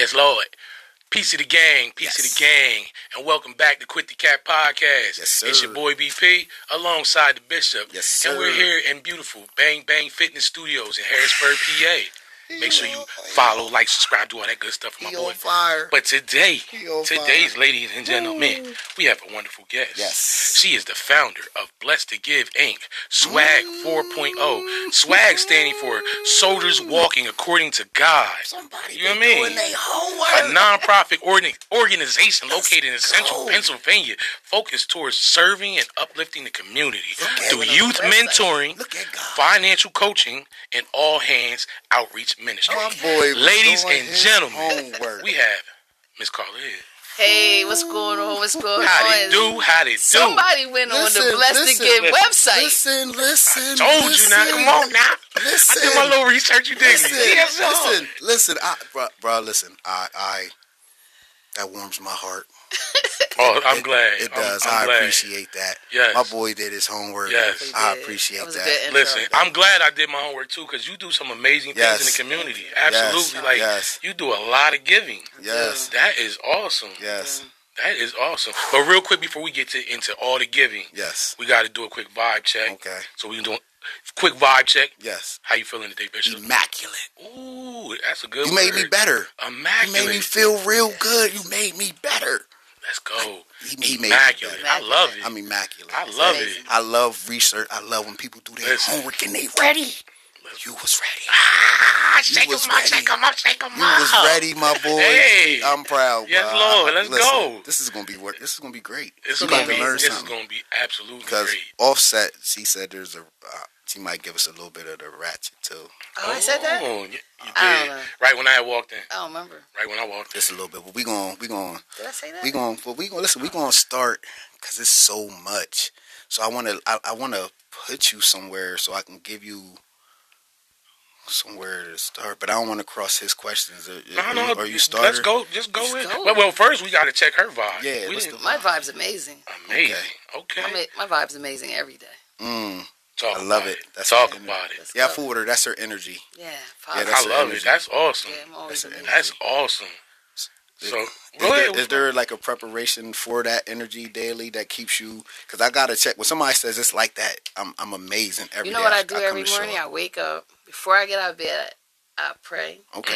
Yes, Lord. Peace of the gang, peace of the gang, and welcome back to Quit the Cat Podcast. Yes, It's your boy BP alongside the Bishop. Yes, sir. And we're here in beautiful Bang Bang Fitness Studios in Harrisburg, PA. Make sure you follow, like, subscribe, do all that good stuff for my He boy. fire. But today, today's fire. ladies and gentlemen, we have a wonderful guest. Yes. She is the founder of Blessed to Give Inc. Swag 4.0. Swag standing for Soldiers Walking According to God. Somebody You know been what I mean? A nonprofit organ- organization located in central. Pennsylvania focused towards serving and uplifting the community through youth mentoring, Look at God. financial coaching, and all hands outreach ministry. Oh, my boy Ladies and gentlemen, homework. we have Miss Carla. Hey, what's going on? What's going How on? they do? How they do? Somebody went on the Blessed to Give listen, website. Listen, listen. Told listen, you now. Come on now. Listen. I did my little research. You did Listen, me? Yes, listen, listen, I, bro, bro, listen. I, I, that warms my heart. Oh, I'm glad. It I'm- does. I'm i glad. appreciate that. Yes. My boy did his homework. Yes. I appreciate That that. a good. Listen, I'm glad I did my homework too, because you do some amazing things Yes. in the community. Absolutely, Yes. like Yes. you do a lot of giving. Yes. That is awesome. Yes. That is awesome. But real quick before we get to into all the giving, Yes. we got to do a quick vibe check. Okay. So we can do a quick vibe check. Yes. How you feeling today, Bishop? Immaculate. Ooh, that's a good. You made me better. Immaculate. You made me feel real good. You made me better. Let's go. He, he made me Immaculate. better. I love it. I'm immaculate. I love it. amazing. I love research. I love when people do their Listen. homework and they ready. You was ready. Ah, shake was 'em up, ready. shake 'em up, shake 'em You up. You was ready, my boy. Hey. I'm proud. Yes, bro. Lord. Let's Listen, go. This is gonna be work. This is gonna be great. This You is gonna be. to learn This is gonna be absolutely Because great. Offset, she said there's a. Uh, she might give us a little bit of the ratchet too. oh, I said that? Oh, you, you did. know. Right when I had walked in. I don't remember. Right when I walked in. Just a little bit, but we gon' we gon' Did I say that? we gon' but we gon' listen. We gonna start because it's so much. So I wanna I, I wanna put you somewhere so I can give you somewhere to start. But I don't want to cross his questions. Are, No, are no. you, are you Let's go. Just go Let's in. go. Well, well, first we got to check her vibe. Yeah, We what's my vibe's amazing. amazing. Okay. I mean, my vibe's amazing every day. Mm, Talk I love about it. That's Talk her about it. Let's yeah, I go. fool with her. That's her energy. Yeah, Yeah, that's I love energy. it. That's awesome. yeah, That's. That's awesome. So Is go ahead. there, is there like a preparation for that energy daily that keeps you? Because I gotta check when somebody says it's like that. I'm I'm amazing every You know day what I- I do I come every morning? I wake up before I get out of bed. I pray, Okay,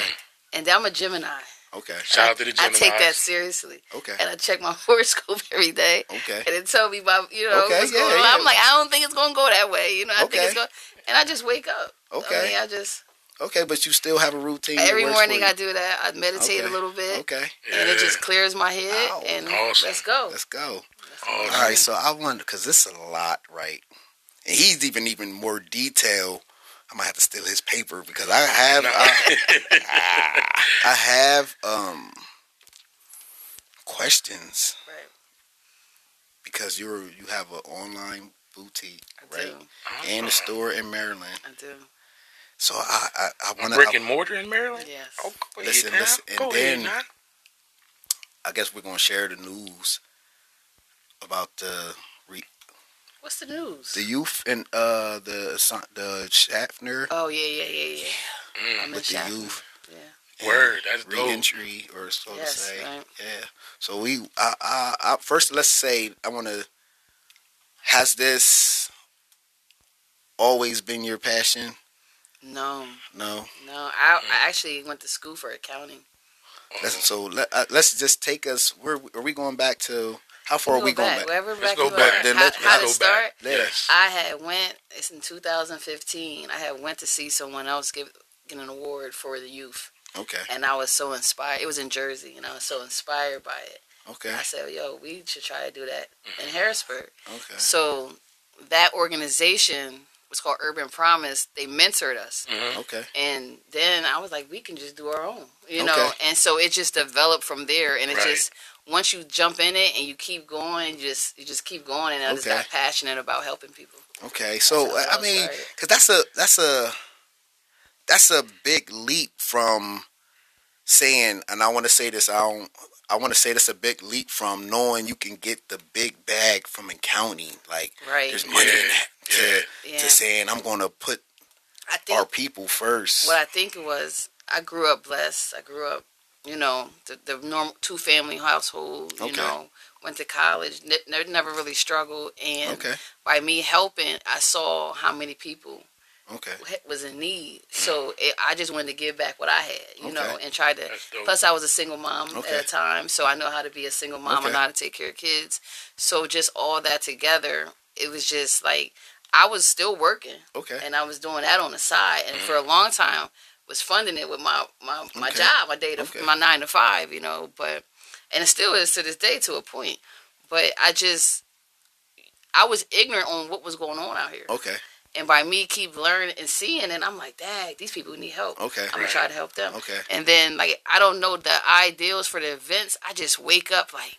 and then I'm a Gemini. Okay, Shout out to the I take that seriously, okay, and I check my horoscope every day. okay. and it tell me about you know Okay, what's yeah, going on. yeah. I'm like, I don't think it's gonna go that way. You know, I think it's going, and I just wake up. Okay. I, mean, I just Okay, but you still have a routine. every morning. I do that. I meditate Okay. a little bit, Okay, and it just clears my head. Ow. and Awesome. let's go. let's go. Awesome. All right, so I wonder because this is a lot, right? And he's even even more detailed. I might have to steal his paper because I have I, I have um questions Right. because you're you have an online boutique, I right? do. And a store in Maryland. I do. So I I want brick to. and mortar in Maryland. Yes. Oh, go ahead Listen, now. listen, and go then- ahead now. I guess we're gonna share the news about the re, What's the news? the youth and uh the son- the Schaffner oh yeah, yeah, yeah, yeah. I'm Mm, with the Chapel. youth. Yeah. Word, that's dope. reentry or so Yes, to say. right. Yeah. So we, I, I, I, first, let's say, I want to. Has this always been your passion? No, No. no. I, I actually went to school for accounting. Let's, so let, uh, let's just take us. Where are we going back to? How far We are we go going back. back? Wherever Let's back go back. are. Then how, let's- how let's to go start? back. Let us. Yes. I had went. It's in 2015. I had went to see someone else give get an award for the youth, Okay. and I was so inspired. It was in Jersey, and I was so inspired by it. Okay. I said, "Yo, we should try to do that in Harrisburg." Okay. So that organization was called Urban Promise. They mentored us, Mhm. Okay. and then I was like, "We can just do our own," you know. Okay. And so it just developed from there, and it Right. just once you jump in it and you keep going, you just you just keep going, and I just Okay. got passionate about helping people. Okay. So That's I mean, because that's a that's a that's a big leap from saying, and I want to say this. I don't. I want to say this a big leap from knowing you can get the big bag from accounting. Like Right. there's money in that. To, Yeah. to saying I'm going to put I think our people first. what I think it was, I grew up blessed. I grew up you know, the, the normal two family household. You Okay. know, went to college. Ne- ne- never really struggled, and Okay. by me helping, I saw how many people Okay. was in need. So it, I just wanted to give back what I had, you know, and try to. Plus, I was a single mom Okay. at a time, so I know how to be a single mom. Okay. I know how to take care of kids. So just all that together, it was just like I was still working, Okay. and I was doing that on the side, and mm-hmm. for a long time was funding it with my my, my Okay. job, my day to Okay. my nine to five, you know. But and it still is to this day to a point. But I just I was ignorant on what was going on out here. Okay. And by me keep learning and seeing and I'm like, dang, these people need help. Okay. I'm gonna try to help them. Okay. And then like I don't know the ideals for the events. I just wake up like,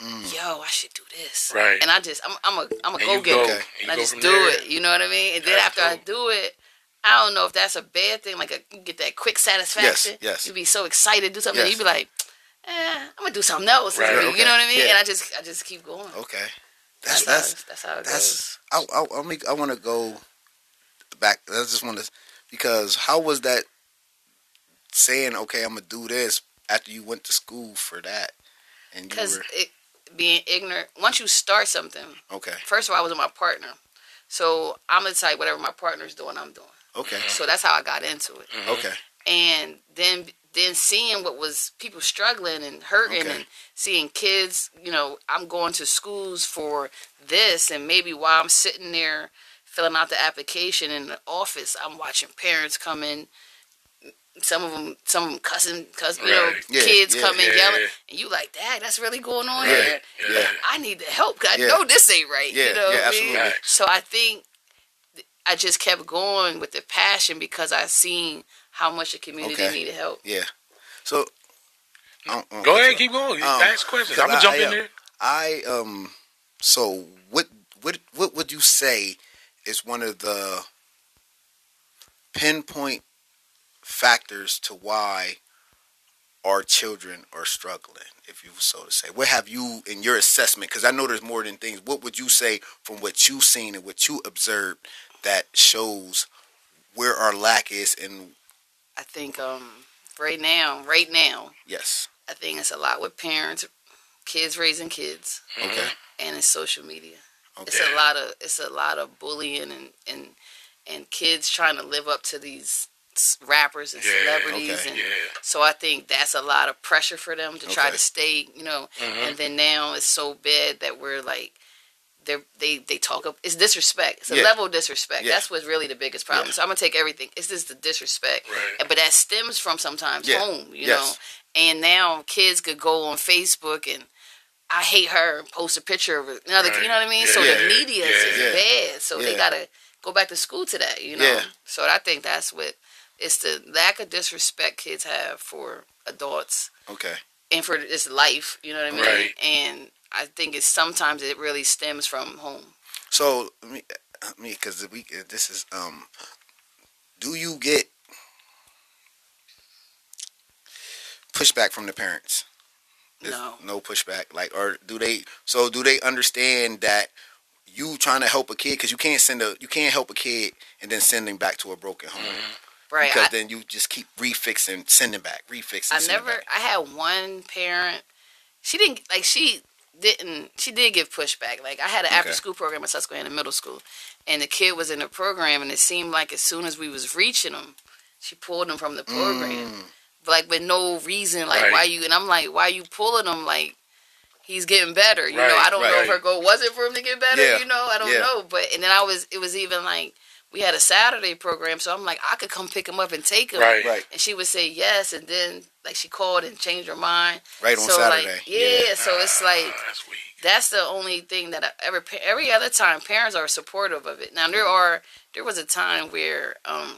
Mm. yo, I should do this. Right. And I just I'm I'm a I'm a And go you getter. go, Okay. and And I go just do there. it. You know what I mean? And then That's after I do it, I don't know if that's a bad thing. Like a, get that quick satisfaction. yes. yes. You'd be so excited to do something. Yes. You be like, eh, I'm gonna do something else. Right, You okay. know what I mean? Yeah. And I just I just keep going. Okay. That's That's that's how, it that's. I I I, make, I want to go back. I just want to because how was that saying? Okay, I'm gonna do this after you went to school for that, and you Because were being ignorant. Once you start something, okay. first of all, I was with my partner. So I'm gonna type, whatever my partner's doing, I'm doing. Okay. So that's how I got into it. Mhm. Okay. And then then seeing what was people struggling and hurting Okay. and seeing kids, you know, I'm going to schools for this and maybe while I'm sitting there filling out the application in the office, I'm watching parents come in some of them, some of them cussing, cuss, you know, Yeah, kids yeah, come in yeah, yelling, yeah. and you like, Dad, that's really going on Yeah, here. yeah. I need the help. 'cause I Yeah. know this ain't right. Yeah, you know yeah, what I mean? absolutely. Right. So I think th- I just kept going with the passion because I seen how much the community Okay. needed help. Yeah. So. I don't- I don't Go ahead, so. keep going. Um, Ask questions. 'cause I'm gonna I- jump I, in uh, there. I um. So what what what would you say is one of the pinpoint factors to why our children are struggling, if you so to say? What have you in your assessment? Because I know there's more than things. What would you say from what you've seen and what you observed that shows where our lack is? And I think um right now, right now, yes, I think it's a lot with parents, kids raising kids, okay, and it's social media. It's a lot of it's a lot of bullying and and and kids trying to live up to these rappers and Yeah, celebrities okay, and Yeah. so I think that's a lot of pressure for them to try to stay, you know. Mhm. And then now it's so bad that we're like, they they they talk up. It's disrespect. It's a Yeah. level of disrespect. Yeah. That's what's really the biggest problem. Yeah. So I'm gonna take everything. It's just the disrespect. Right. But that stems from sometimes home, you Yes. know. And now kids could go on Facebook and I hate her and post a picture of another. Right. You know what I mean? So the media is bad. So they gotta go back to school to that. You know. So I think that's what it's the lack of disrespect kids have for adults okay, and for this life. You know what I mean? Right. And I think it's sometimes it really stems from home. So me, me, because we this is um, do you get pushback from the parents? Is- No. no pushback. Like, or do they? So do they understand that you trying to help a kid because you can't send a you can't help a kid and then send him back to a broken home Right. because I, then you just keep refixing, sending back, refixing. I never. I had one parent. She didn't like. She didn't. She did give pushback. Like I had an Okay. after school program at Susquehanna Middle School, and the kid was in the program, and it seemed like as soon as we was reaching him, she pulled him from the program. Mm, like with no reason. Like Right. why you? And I'm like, why you pulling him? Like he's getting better. You know, I don't know if her goal wasn't for him to get better. Yeah, You know, I don't yeah. know. But and then I was. It was even like we had a Saturday program, so I'm like, I could come pick him up and take him. Right. right, And she would say yes, and then like she called and changed her mind. right on so Saturday. like yeah, so it's like that's weak. that's the only thing that I ever every other time parents are supportive of it. Now there are there was a time where um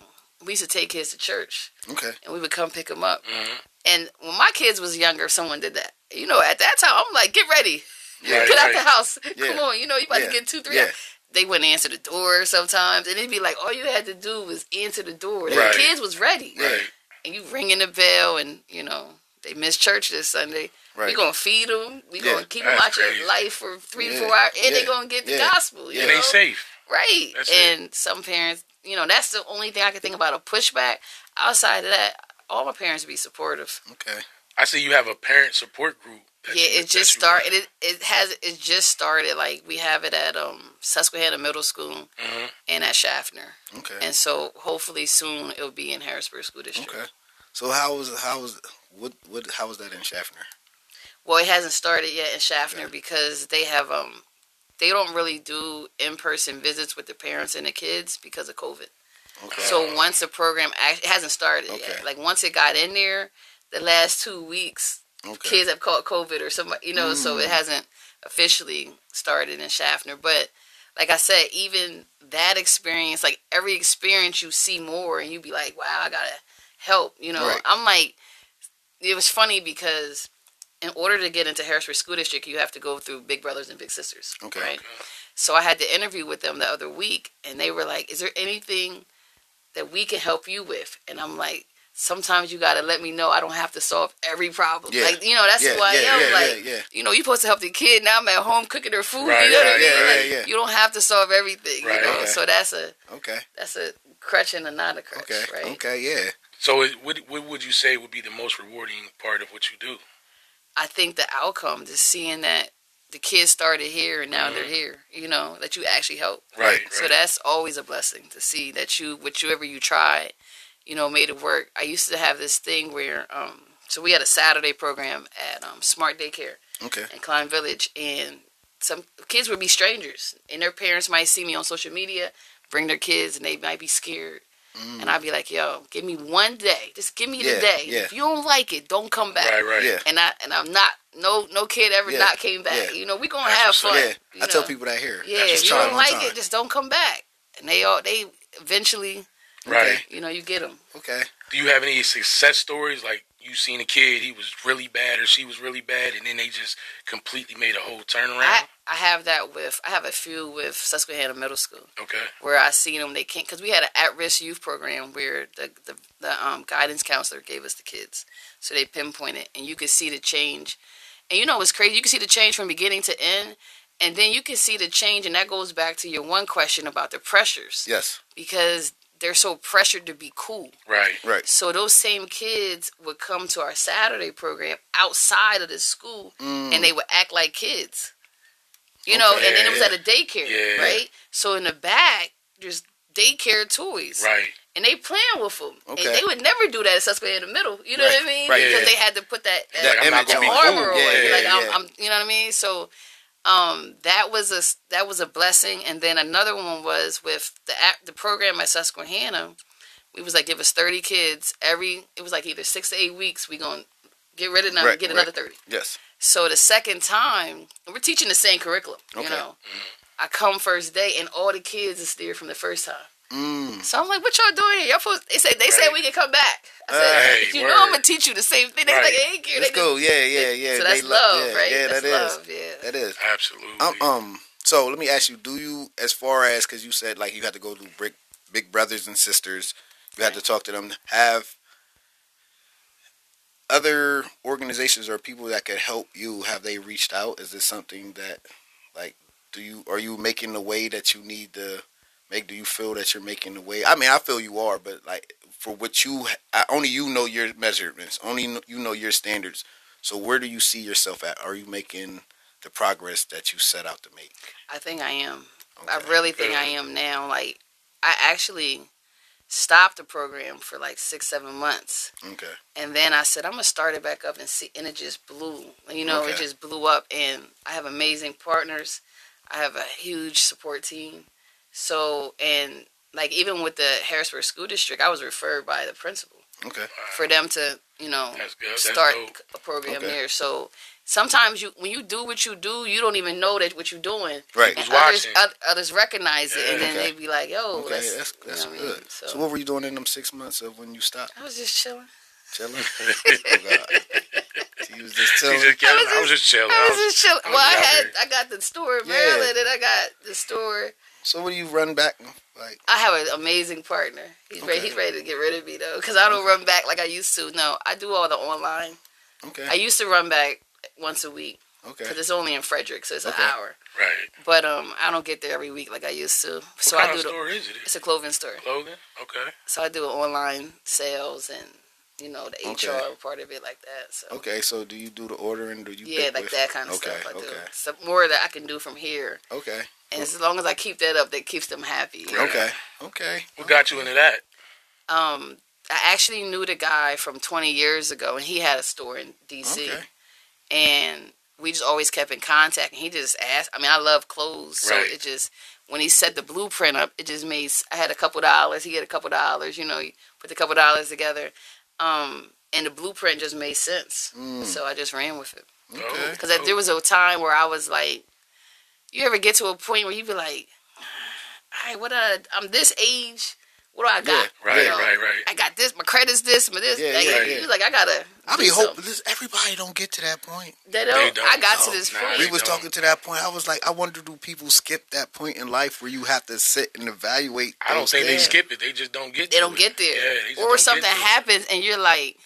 we used to take kids to church Okay. and we would come pick them up. Mhm. And when my kids was younger, someone did that, you know, at that time I'm like, get ready, Right, get out the house, Yeah. come on, you know, you about Yeah. to get two, three. Yeah. Hours. They wouldn't answer the door sometimes, and it'd be like all you had to do was answer the door. The Right. kids was ready, Right. and you ringing the bell, and you know they missed church this Sunday. Right. We gonna feed them. We Yeah. gonna keep them That's out crazy. your life for three Yeah. to four hours, and Yeah. they gonna get the Yeah. gospel. You Yeah. Know? they safe. right? That's it. and some parents, you know, that's the only thing I can think about a pushback. Outside of that, all my parents be supportive. Okay. I see you have a parent support group. Yeah, it just started. It, it has. It just started. Like we have it at um Susquehanna Middle School Mhm. and at Schaffner, Okay. and so hopefully soon it'll be in Harrisburg School District. Okay. So how was how was what what how was that in Schaffner? Well, it hasn't started yet in Schaffner Okay. because they have um they don't really do in person visits with the parents and the kids because of COVID. Okay. So once the program act- it hasn't started Okay. yet. Like once it got in there, the last two weeks okay. kids have caught COVID or somebody, you know, so it Mm. hasn't officially started in Schaffner. But like I said, even that experience, like every experience you see more and you be like, wow, I gotta help, you know. Right. I'm like, it was funny because in order to get into Harrisburg School District, you have to go through Big Brothers and Big Sisters, Okay. right? So I had to interview with them the other week, and they were like, "Is there anything that we can help you with?" And I'm like, "Sometimes you gotta let me know. I don't have to solve every problem. Yeah. Like, you know, that's yeah, who I yeah, am. yeah, like, yeah, yeah. you know, you're supposed to help the kid. Now I'm at home cooking their food. Right, you know what I mean? yeah, Like, yeah, yeah. You don't have to solve everything. Right, you know, okay. so that's a Okay. that's a crutch and a not a crutch, Okay. right? Okay. Yeah. So, it, what, what would you say would be the most rewarding part of what you do? I think the outcome is seeing that the kids started here and now Mhm. they're here. You know that you actually help. Right. right. So that's always a blessing to see that you, whichever you tried, you know, made it work. I used to have this thing where, um, so we had a Saturday program at um, Smart Daycare Okay. in Kline Village, and some kids would be strangers, and their parents might see me on social media, bring their kids, and they might be scared. Mm. And I'd be like, "Yo, give me one day. Just give me Yeah, the day. yeah. If you don't like it, don't come back." right, right. Yeah. And I and I'm not no no kid ever Yeah, not came back. yeah. You know, we gonna That's have fun. Yeah. you I tell people that here. Yeah, Just if you don't like time. it, just don't come back. And they all they eventually, Right. you know, you get them. Okay. Do you have any success stories? Like you seen a kid, he was really bad or she was really bad, and then they just completely made a whole turnaround? I I have that with I have a few with Susquehanna Middle School okay. where I seen them. They can't because we had an at risk youth program where the the, the um, guidance counselor gave us the kids, so they pinpointed and you could see the change. And you know what's crazy? You can see the change from beginning to end. And then you can see the change, and that goes back to your one question about the pressures. Yes. because they're so pressured to be cool. Right. Right. So those same kids would come to our Saturday program outside of the school Mm. and they would act like kids. You know, Okay. and then it was Yeah, at a daycare, Yeah. right? So in the back, there's daycare toys. Right. And they playing with them. Okay. And they would never do that at Susquehanna in the middle. You know Right, what I mean? right, because yeah. they had to put that, that, That I'm not image gonna on be cool. armor on. Yeah, yeah, like yeah. I'm, I'm, you know what I mean? So um, that was a that was a blessing. And then another one was with the the program at Susquehanna. We was like give us thirty kids every. It was like either six to eight weeks. We gonna get rid of them Right, and get right. another thirty. Yes. So the second time, we're teaching the same curriculum. You Okay. know, I come first day and all the kids is there from the first time. Mm. So I'm like, what y'all doing? Y'all supposed, they said they said we can come back. I said, Hey, you word. know I'm gonna teach you the same thing. They Right. like, hey, kid, Let's they go. Yeah. Yeah. Yeah. So that's lo- love, yeah, right? Yeah. that's that is. love. Yeah. That is. Absolutely. Um, um. So let me ask you: Do you, as far as because you said like you had to go to big, big brothers and sisters, you had to talk to them. Have other organizations or people that could help you? Have they reached out? Is this something that, like, do you are you making the way that you need to make? Do you feel that you're making the way? I mean, I feel you are, but like for what you, I, only you know your measurements. Only you know your standards. So where do you see yourself at? Are you making the progress that you set out to make? I think I am. I really think I am now. Like, I actually stopped the program for like six, seven months, Okay. and then I said I'm gonna start it back up and see, and it just blew. You know, it just blew up, and I have amazing partners. I have a huge support team. So, and like even with the Harrisburg School District, I was referred by the principal Okay. for them to, you know, That's good. That's start a program Okay. there. So sometimes you, when you do what you do, you don't even know that what you're doing. Right. And others, watching? oth- others recognize it, and then Okay. they be like, "Yo, Okay. that's, That's you know what I good. mean? So, So, what were you doing in them six months of when you stopped I was just chilling. chilling? oh God. Was just chilling. just I was I was just chilling. I was just chilling. Well, was I had there. I got the store in Yeah. Maryland, and I got the store. So what do you run back like? I have an amazing partner. He's ready. He's ready to get rid of me though, because I don't run back like I used to. No, I do all the online. Okay. I used to run back once a week Okay. because it's only in Frederick, so it's Okay. an hour. Right. But um, I don't get there every week like I used to. What So kind I do of the. store is it? It's a clothing store. Clothing. Okay. So I do online sales and you know, the Okay. HR part of it like that. So Okay, so do you do the ordering? Do you yeah, like with- that kind of okay, stuff. I do okay, some more that I can do from here, okay, and as long as I keep that up, that keeps them happy. Right. okay, okay. What got you into that? Um, I actually knew the guy from 20 years ago, and he had a store in DC, Okay. and we just always kept in contact. And he just asked. I mean, I love clothes, so Right. it just when he set the blueprint up, it just made. I had a couple dollars. He had a couple dollars. You know, you put the couple dollars together, um, and the blueprint just made sense. Mm, So I just ran with it. okay. Oh. Because there was a time where I was like, you ever get to a point where you be like, all right, what I, I'm this age, what do I got? Right, You know, right, right. I got this, my credit's this, my this. Yeah, like, yeah, you yeah. like, I gotta. I be hoping this, everybody don't get to that point. They don't. don't. I got No, to this nah, point. we was don't. talking to that point. I was like, I wonder, do people skip that point in life where you have to sit and evaluate? I don't those think they skip it. They just don't get. they to don't it. get there. Yeah, they just or don't something get happens and you're like,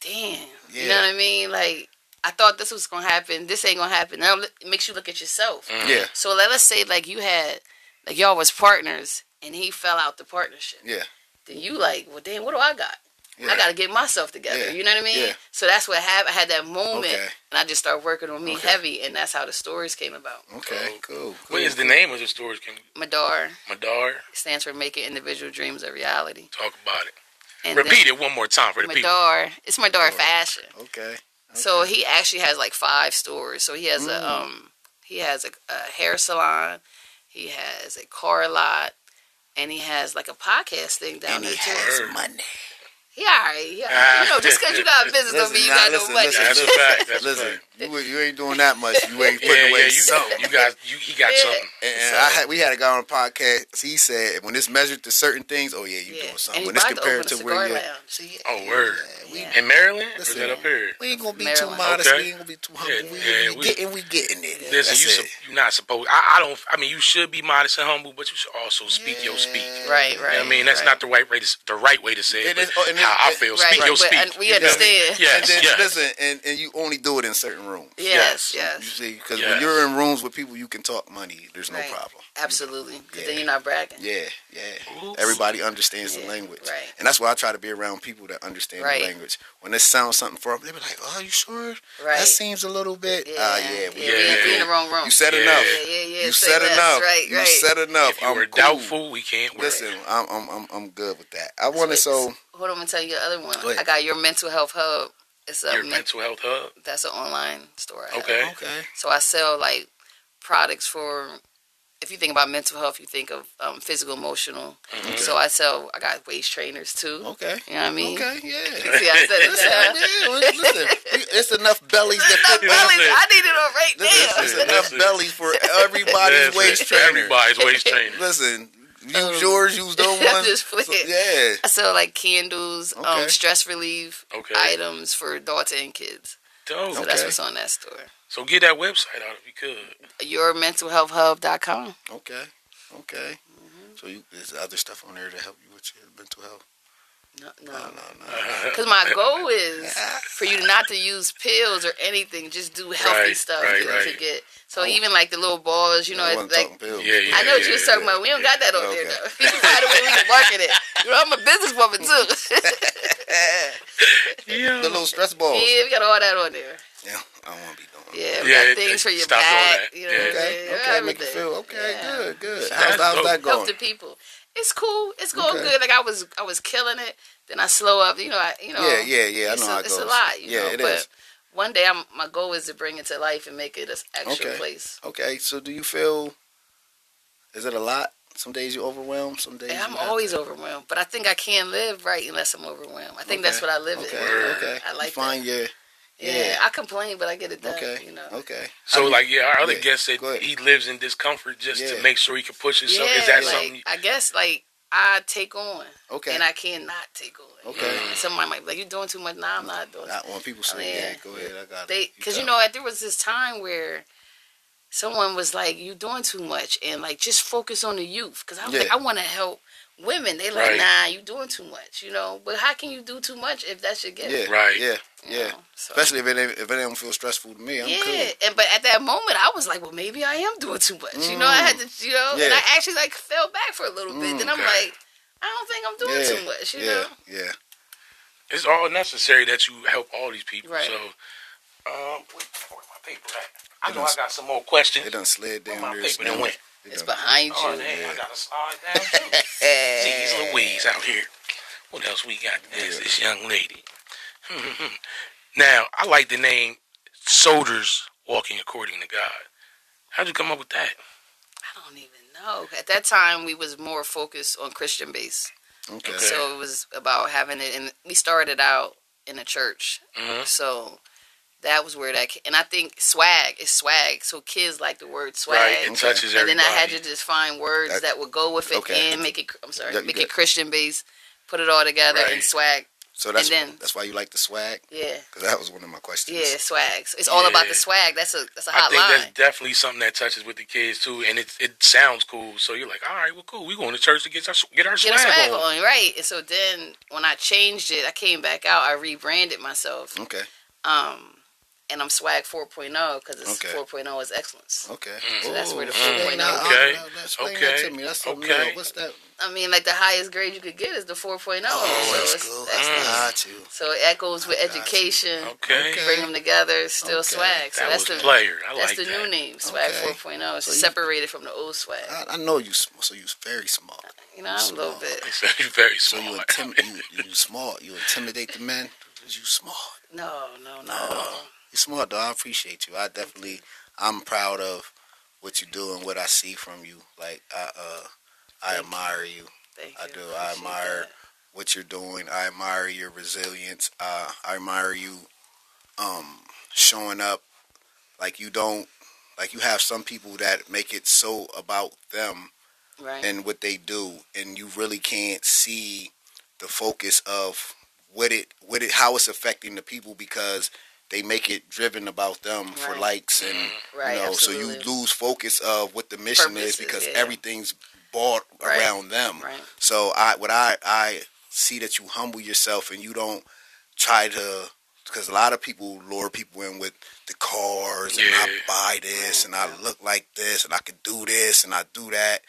damn. You know what I mean? Like, I thought this was gonna happen. This ain't gonna happen. Now it makes you look at yourself. Mhm. Yeah, So let us say like you had like y'all was partners and he fell out the partnership. yeah, Then you like, well damn, what do I got? yeah. I gotta get myself together. Yeah. You know what I mean? Yeah. So that's what happened. I had that moment Okay. and I just started working on me Okay. heavy and that's how the stories came about. Okay, cool. What cool, is the name of the store? Can Madar Madar stands for making individual dreams a reality. talk about it? And Repeat it one more time for the then people. Madar, it's Madar Madar. fashion. Okay. So he actually has like five stores. So he has Mm. a um he has a, a hair salon, he has a car lot, and he has like a podcast thing down and there he too. has Word. Money. He alright. He alright. You know, just because you got a business don't mean you Listen, got nah, no listen, money. listen, That's a fact. That's a Listen, fact. you, you ain't doing that much. You ain't putting Yeah, away yeah, you, something. you got you. He got Yeah. something. And So- I had, we had a guy on the podcast. He said when it's measured to certain things, oh yeah, you Yeah. doing something. he When it's about to open compared to where you lounge. See, Oh, word. Yeah, we, Yeah. In Maryland, or is that up here? we ain't gonna be too modest. Okay. We ain't gonna be too humble. Yeah, we, yeah, we, we- getting, we getting it. Listen, That's you it. sup- you're not supposed. I, I don't. I mean, you should be modest and humble, but you should also speak your speak. Right, right. I mean, that's not the right way to the right way to say it. It is- but and it- how I feel. Right, Speak right, your but- speak. and we You feel me? understand. Yes, and then, yes. listen, and, and you only do it in certain rooms. Yes, Yes. You see, because Yes. when you're in rooms with people, you can talk money. There's no Right. problem. Absolutely. Because Yeah. then you're not bragging. Yeah, yeah. Oops. Everybody understands the language, right. and that's why I try to be around people that understand Right. the language. When they sound something for them, they be like, "Oh, you sure? Right. That seems a little bit." Yeah, Ah, yeah, yeah, we, we ain't be in the wrong room. You said Yeah. enough. yeah, yeah, yeah. You say said less. enough. Right, you said enough. If you I'm were cool. doubtful, we can't work. Listen, I'm, I'm I'm I'm good with that. I want to so Hold on, I'm gonna tell you the other one. Go ahead. I got your mental health hub. It's a Your men- mental health hub. that's an online store. I have. Okay. okay. So I sell like products for. If you think about mental health, you think of um, physical, emotional. Mhm. So I sell. I got waist trainers too. Okay. You know what I mean? Okay. Yeah. See, I said. Listen, down. yeah, listen, it's enough bellies that Enough fit. bellies. Listen. I need it on right Listen, now. it's Listen, enough listen. bellies for everybody's Listen, waist trainer. Everybody's waist trainer. Listen, use Um, yours, use those I'm ones. just playing. So- yeah. I sell like candles, Okay. um, stress relief Okay. items for adults and kids. Dope. So Okay. that's what's on that store. So get that website out if you could. YourMentalHealthHub.com. Okay. Okay. Mm-hmm. So you, there's other stuff on there to help you with your mental health. No, No, no. no, no. Because my goal is for you not to use pills or anything. Just do healthy Right, stuff right, to, right. to get. So even like the little balls, you know, I it's like pills. Yeah, yeah. I know what you was talking about. We don't got that on Okay. there though. You can find a way we can market it. You know, I'm a businesswoman too. Yeah. The little stress balls. yeah, we got all that on there. Yeah, I don't want to be doing. Yeah, we Yeah, got things for your back. You know Yeah. what I'm Okay. saying? Okay. Make you feel okay. Yeah. Good. Good. How's, how's dope. that help going? the people. It's cool. It's going Okay. good. Like I was, I was killing it. Then I slow up. You know, I, you know. Yeah, yeah, yeah. I it's know a, how it goes. it's a lot. You yeah, know, it but is. one day, I'm my goal is to bring it to life and make it an actual Okay. place. Okay. So do you feel? Is it a lot? Some days you overwhelmed. Some days. And I'm you not. always overwhelmed, but I think I can't live right unless I'm overwhelmed. I think that's what I live Okay. in. you? Okay. I like you find that. your. Yeah. yeah. I complain, but I get it done. Okay. You know. Okay. So How like yeah, our other Yeah, guest said go ahead. he lives in discomfort just Yeah. to make sure he can push himself. Yeah, Is that like, something? I guess like I take on, Okay. and I cannot take on. Okay. You know? And somebody might be like, "You're doing too much." Nah, I'm not doing. Not when people say, Yeah. "Yeah, go ahead, I got They, it." because you tell know, there was this time where someone was like, "You doing too much," and like just focus on the youth. Because I was Yeah. like, I want to help women. They like, Right. "Nah, you doing too much," you know. But how can you do too much if that's your gift? Yeah. Right. Yeah. you Yeah. know? So, Especially if it if it don't feel stressful to me, I'm yeah, cool. and but at that moment, I was like, "Well, maybe I am doing too much." You know, I had to, you know, and Mm. I actually like fell back for a little bit. Mm, then I'm okay. like, I don't think I'm doing Yeah. too much. You yeah. know. Yeah. it's all necessary that you help all these people. Right. So, um, wait, where's my paper at? I know I got some more questions. It done slid Where down my there. paper done went? It It's done- behind you. Oh, damn, I gotta slide down too. Jeez Louise out here. What else we got? There's this young lady. now, I like the name Soldiers Walking According to God. How'd you come up with that? I don't even know. At that time, we was more focused on Christian base, Okay. Okay. so it was about having it. And we started out in a church, Mhm. so that was where that. And I think swag is swag, so kids like the word swag. Right, it Okay. touches and then I had to just find words That- that, would go with it okay. and make it. I'm sorry, Yeah, you make good. it Christian based. Put it all together Right. and swag. So that's and then- that's why you like the swag Yeah, because that was one of my questions. yeah, swag. So it's all about the swag. That's a that's a I hot I think line. that's definitely something that touches with the kids too, and it it sounds cool. So you're like, all right, well, cool. We going to church to get our get our Get swag, swag on. on, right? And so then when I changed it, I came back out. I rebranded myself. Okay. Um, and I'm swag 4.0 because it's Okay. 4.0 is excellence. Okay. So that's where the Oh, mm. 4.0 now, Okay. Explain Okay. that to me. That's something Okay. new. What's that? I mean, like the highest grade you could get is the 4.0. Oh, so that's it's cool. excellence. Got you. So it echoes with I got you. education. Okay, Okay. Bring them together, still Okay. swag. So that that's was the player. I that's like the that. new name, swag Okay. 4.0. It's So you- separated from the old swag. I, I know you. sm- So you're very smart. you know, I'm a little small. bit. So you're very So you, smart. intim- you, you smart. You intimidate the men. 'cause You smart. No, no, no. at all. You're smart though. I appreciate you. I definitely. I'm proud of what you do and what I see from you. Like I, uh, I Thank you. admire you. Thank I you. do. I Appreciate admire that. what you're doing. I admire your resilience. Uh, I admire you um, showing up like you don't like you have some people that make it so about them Right. and what they do and you really can't see the focus of what it what it how it's affecting the people because they make it driven about them for likes and mm-hmm. right. you know so you lose focus of what the mission Purpose is is, because yeah. everything's bought Right. around them Right. so I what I I see that you humble yourself and you don't try to because a lot of people lure people in with the cars and I buy this and I look like this and I can do this and I do that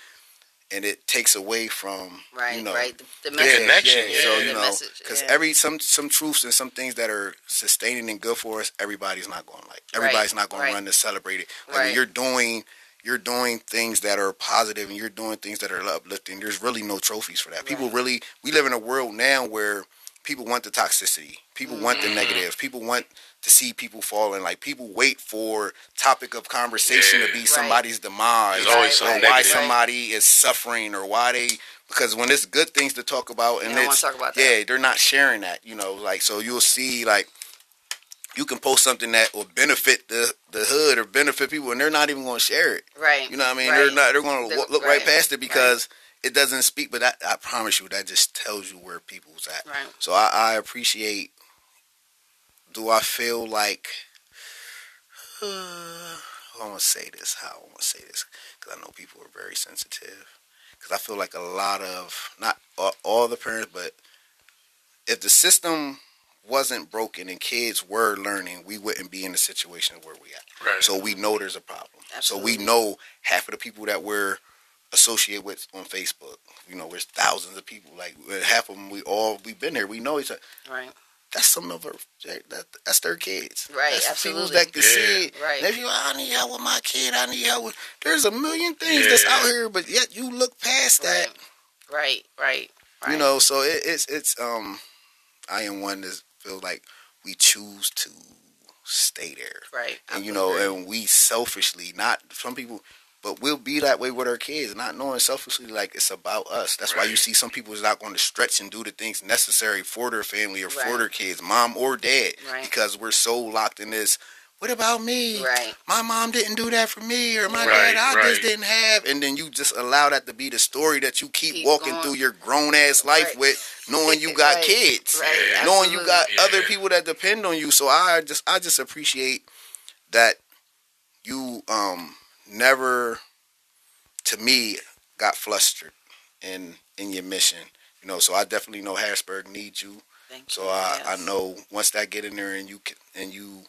and it takes away from Right. you know right. The, the The message. connection, Yeah, so the you know because yeah. every some some truths and some things that are sustaining and good for us everybody's not going like everybody's not going right. to run to celebrate it like Right. when you're doing you're doing things that are positive and you're doing things that are uplifting there's really no trophies for that people Right. really we live in a world now where people want the toxicity people want Mm-hmm. the negative people want to see people falling like people wait for topic of conversation Yeah. to be Right. somebody's demise Right, or why negative. somebody is suffering or why they because when it's good things to talk about and They it's talk about that. yeah they're not sharing that you know like so you'll see like you can post something that will benefit the the hood or benefit people and they're not even going to share it Right. you know what i mean right. they're not they're going to look right right, past it because it doesn't speak but that, i promise you that just tells you where people's at Right. so i, I appreciate do i feel like I want to say this. How I want to say this because I know people are very sensitive. Because I feel like a lot of not all, all the parents, but if the system wasn't broken and kids were learning, we wouldn't be in the situation where we at. Right. So we know there's a problem. Absolutely. So we know half of the people that we're associated with on Facebook. You know, there's thousands of people. Like half of them, we all we've been there. We know each other. Right. That's some of our that, that's their kids. Right, That's absolutely. People that can Yeah. see it. Right. And if you, I need help with my kid. I need help with. There's a million things that's out here, but yet you look past that. Right. Right. Right. Right. You know, so it, it's it's um, I am one that feels like we choose to stay there, Right. I and you know, and we selfishly, not some people, but we'll be that way with our kids, not knowing selfishly like it's about us. That's why you see some people is not going to stretch and do the things necessary for their family or for their kids, mom or dad, Right. because we're so locked in this. What about me? Right. My mom didn't do that for me, or my Right, dad, I right. just didn't have. And then you just allow that to be the story that you keep, Keep walking going. through your grown ass life Right. with, knowing you got Right. kids, Right. Yeah. knowing you got Yeah. other people that depend on you. So I just, I just appreciate that you um never, to me, got flustered in in your mission. You know, so I definitely know Harrisburg needs you. Thank So you. I, I know once that get in there and you can, and you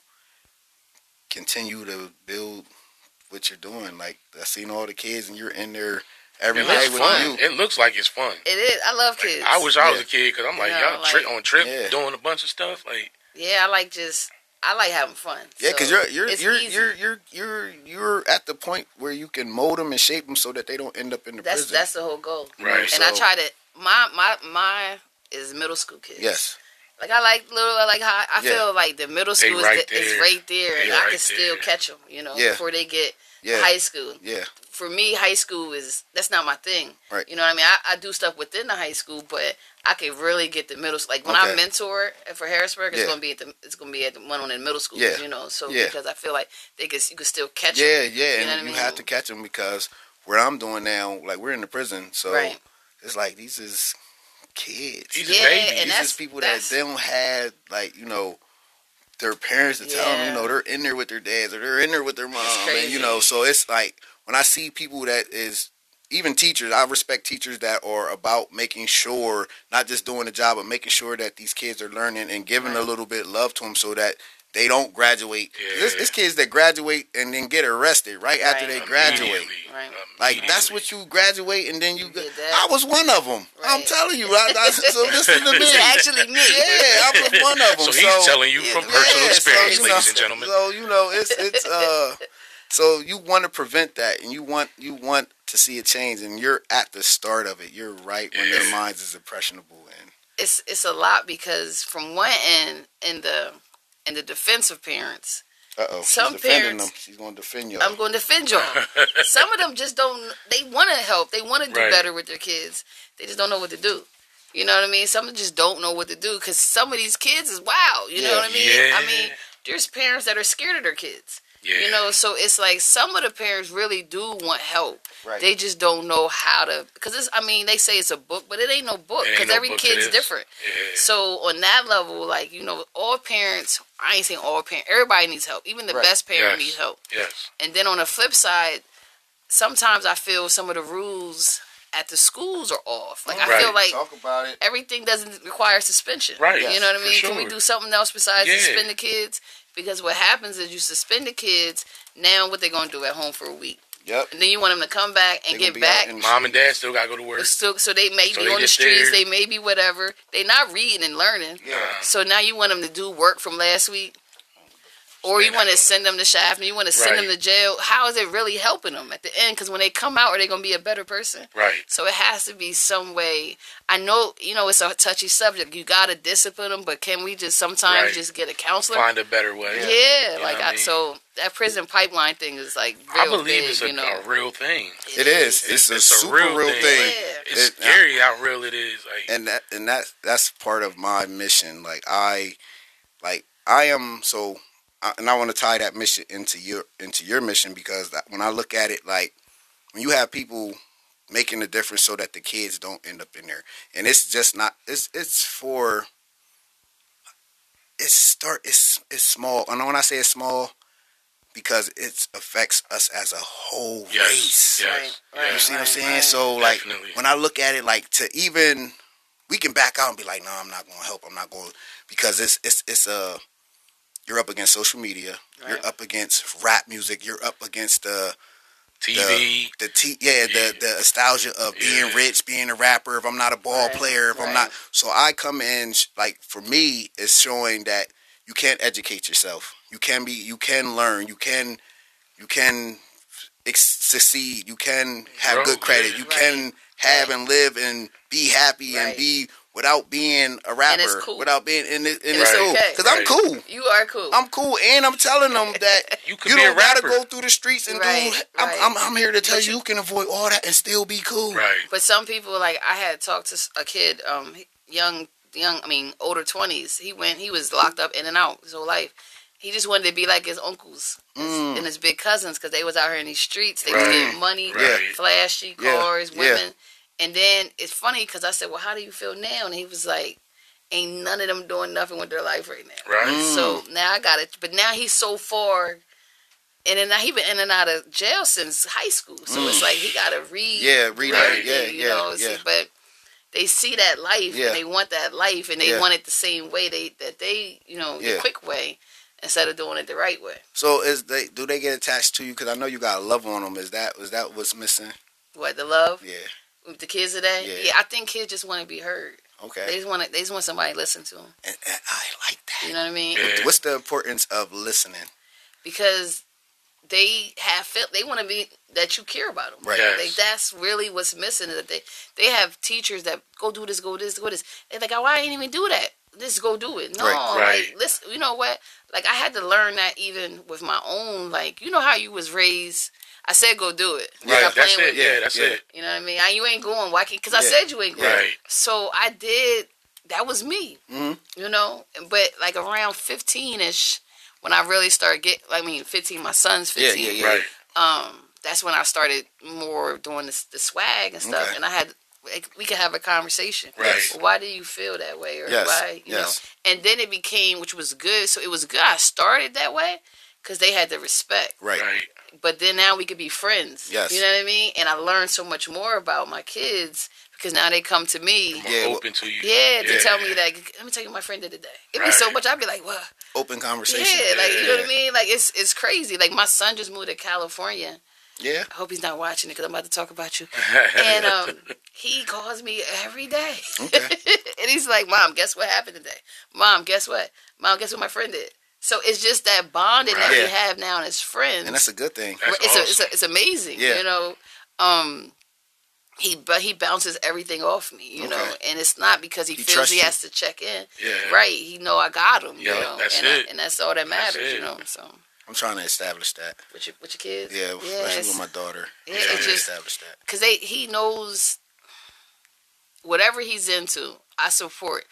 continue to build what you're doing. Like I seen all the kids and you're in there every It looks with fun. you. It looks like it's fun. It is. I love Like, kids. I wish I was Yeah. a kid because I'm like, You know, y'all tri- on trip Yeah. doing a bunch of stuff. Like, Yeah, I like just. I like having fun. Yeah, So, because you're you're you're, you're you're you're you're at the point where you can mold them and shape them so that they don't end up in the That's prison. that's the whole goal. Right. And I try to. My my my is middle school kids. yes, Like I like little. I like how I Yeah. feel like the middle school right is, the, is right there, and They I right can still catch them. You know, Yeah. before they get yeah, high school. yeah, For me, high school is that's not my thing. Right. You know what I mean? I, I do stuff within the high school, but I can really get the middle. Like when Okay. I mentor for Harrisburg, it's Yeah. gonna be at the it's gonna be at the one on the middle school. Yeah. You know, so Yeah. because I feel like they can you can still catch yeah, 'em. yeah, You know and what I you mean? have to catch them because where I'm doing now, like we're in the prison, so Right. it's like these is kids. These Yeah, is babies. and these that's- is people that that's- they don't have like you know their parents to tell them you know they're in there with their dads or they're in there with their mom and you know so it's like when I see people that is even teachers I respect teachers that are about making sure not just doing the job but making sure that these kids are learning and giving a little bit of love to them so that they don't graduate. Yeah. It's, it's kids that graduate and then get arrested right, after they graduate. Right. Like that's what you graduate and then you. You Go, that. I was one of them. I'm telling you. I, I, so listen to me. It's actually me. Yeah, I was one of them. So he's telling you from personal yeah, experience, so, ladies know, and gentlemen. So you know, it's it's uh, so you want to prevent that, and you want you want to see a change, and you're at the start of it. You're right when their Yeah. minds is impressionable, and it's it's a lot because from one end in the in the defense of parents, uh oh, she's Some defending parents- them. She's going to defend you. I'm going to defend y'all. Some of them just don't. They want to help. They want to do Right. better with their kids. They just don't know what to do. You know what I mean? Some of them just don't know what to do because some of these kids is wow. You know what I mean? Yeah. I mean, there's parents that are scared of their kids. Yeah. You know, so it's like some of the parents really do want help. Right. They just don't know how to. Because it's. I mean, they say it's a book, but it ain't no book because no every book kid's different. Yeah. So on that level, like you know, all parents. I ain't saying all parents. Everybody needs help. Even the Right. best parent Yes. needs help. Yes. And then on the flip side, sometimes I feel some of the rules at the schools are off. Like I feel like Talk about it. everything doesn't require suspension. Right. You know what I mean? Can we do something else besides Yeah. suspend the kids? Because what happens is you suspend the kids. Now what they gonna do at home for a week, Yep. and then you want them to come back and They get gonna be out back. in the Mom and dad still gotta go to work. So, so they may So be they on the streets. there. They may be whatever. They not reading and learning. Yeah. Uh-huh. So now you want them to do work from last week, or you want to send them to Shaft, and you want to send them to jail. How is it really helping them at the end? Because when they come out, are they going to be a better person? Right. So it has to be some way. I know, you know, it's a touchy subject. You got to discipline them, but can we just sometimes Right. just get a counselor? Find a better way. yeah, You know like what I, I mean? so that prison pipeline thing is like real I believe big, it's a, you know. a real thing. It is. It's, a super real, thing. Yeah. It's It- scary how real it is. Like, and that and that that's part of my mission like i like i am so I- and i want to tie that mission into your into your mission because when i look at it like when you have people making a difference so that the kids don't end up in there and it's just not it's it's for it's start it's it's small and when i say it's small because it affects us as a whole yes. race Yes. Right, right. you see what I'm yes. saying? So like Definitely. when I look at it, like to even we can back out and be like, no, I'm not going to help. I'm not going because it's it's it's a you're up against social media. You're up against rap music. You're up against the TV. the t yeah, Yeah. the the nostalgia of being Yeah. rich, being a rapper. If I'm not a ball Right, player, if I'm not, so I come in like for me, it's showing that you can educate yourself. You can be, you can learn. You can, you can ex- succeed. You can have Grow, good credit. yeah. You Right. can have Right. and live and be happy and be without being a rapper. it's cool. Without being in it, and And it's it's cool okay. because I'm cool. You are cool. I'm cool, and I'm telling them that You you don't gotta go through the streets and Right, do. I'm, right. I'm, I'm here to tell you, you- you can avoid all that and still be cool. Right. But some people, like I had talked to a kid, um, young, young, I mean, older twenties. He went, he was locked up in and out his whole life. He just wanted to be like his uncles his- Mm. and his big cousins because they was out here in these streets. They Right, was getting money, right. flashy Yeah, cars, yeah. Women. And then it's funny because I said, "Well, how do you feel now?" And he was like, "Ain't none of them doing nothing with their life right now." Right. Mm. So now I got it. But now he's so far, and then now he been in and out of jail since high school. So it's Mm. like he got to read. Yeah, read Right. it. Yeah, you yeah, know. yeah. See, but they see that life Yeah. and they want that life and they Yeah. want it the same way they that they you know Yeah. the quick way instead of doing it the right way. So is they do they get attached to you? Because I know you got love on them. Is that is that what's missing? What the love Yeah. With the kids today? Yeah. I think kids just want to be heard. Okay. They Okay. just want to, they just want somebody to listen to them. And, and I like that. You know what I mean? Yeah. What's the importance of listening? Because they have felt they want to be that you care about them. Right. Yes. Like that's really what's missing. Is that they they have teachers that go do this, go this, go this. They're like, oh, why didn't even do that? Just go do it. No, Right. Right. like listen. You know what? Like I had to learn that even with my own. Like you know how you was raised. I said go do it. Right, Stop That's playing it. with Yeah, Yeah, that's yeah. it. You know what I mean? I, you ain't going. Why? can't? Because I said you ain't going. Right. So I did. That was me. Mhm. You know. But like around fifteen ish, when I really started get. I mean, fifteen. My son's fifteen. yeah, yeah. Right. Um, that's when I started more doing this, the swag and stuff. Okay. And I had. like, We could have a conversation. Right. Well, why do you feel that way, or Yes, why? You yes. know. And then it became, which was good. So it was good. I started that way because they had the respect Right. Right. But then now we could be friends. Yes. You know what I mean? And I learned so much more about my kids because now they come to me. More Yeah, well- open to you. Yeah, to tell me that. Let me tell you, my friend did today. It'd be so much. I'd be like, "What?" Open conversation. Yeah, like you know what I mean. Like it's it's crazy. Like my son just moved to California. Yeah. I hope he's not watching it because I'm about to talk about you. And um, he calls me every day. Okay. and he's like, "Mom, guess what happened today? Mom, guess what? Mom, guess what my friend did?" So it's just that bonding that Right. we have now as friends And that's a good thing. That's it's, a, it's, a, it's amazing. Yeah. You know, um, he but he bounces everything off me. You know, and it's not because he, He feels trusts he you. has to check in. Yeah. Right. He know I got him. you Yeah, know, that's and, it. I, and that's all that That's matters. it. You know, so I'm trying to establish that. with your with your kids. Yeah, especially with my daughter. Yeah, I'm it's just- establish that. because they he knows whatever he's into. I support,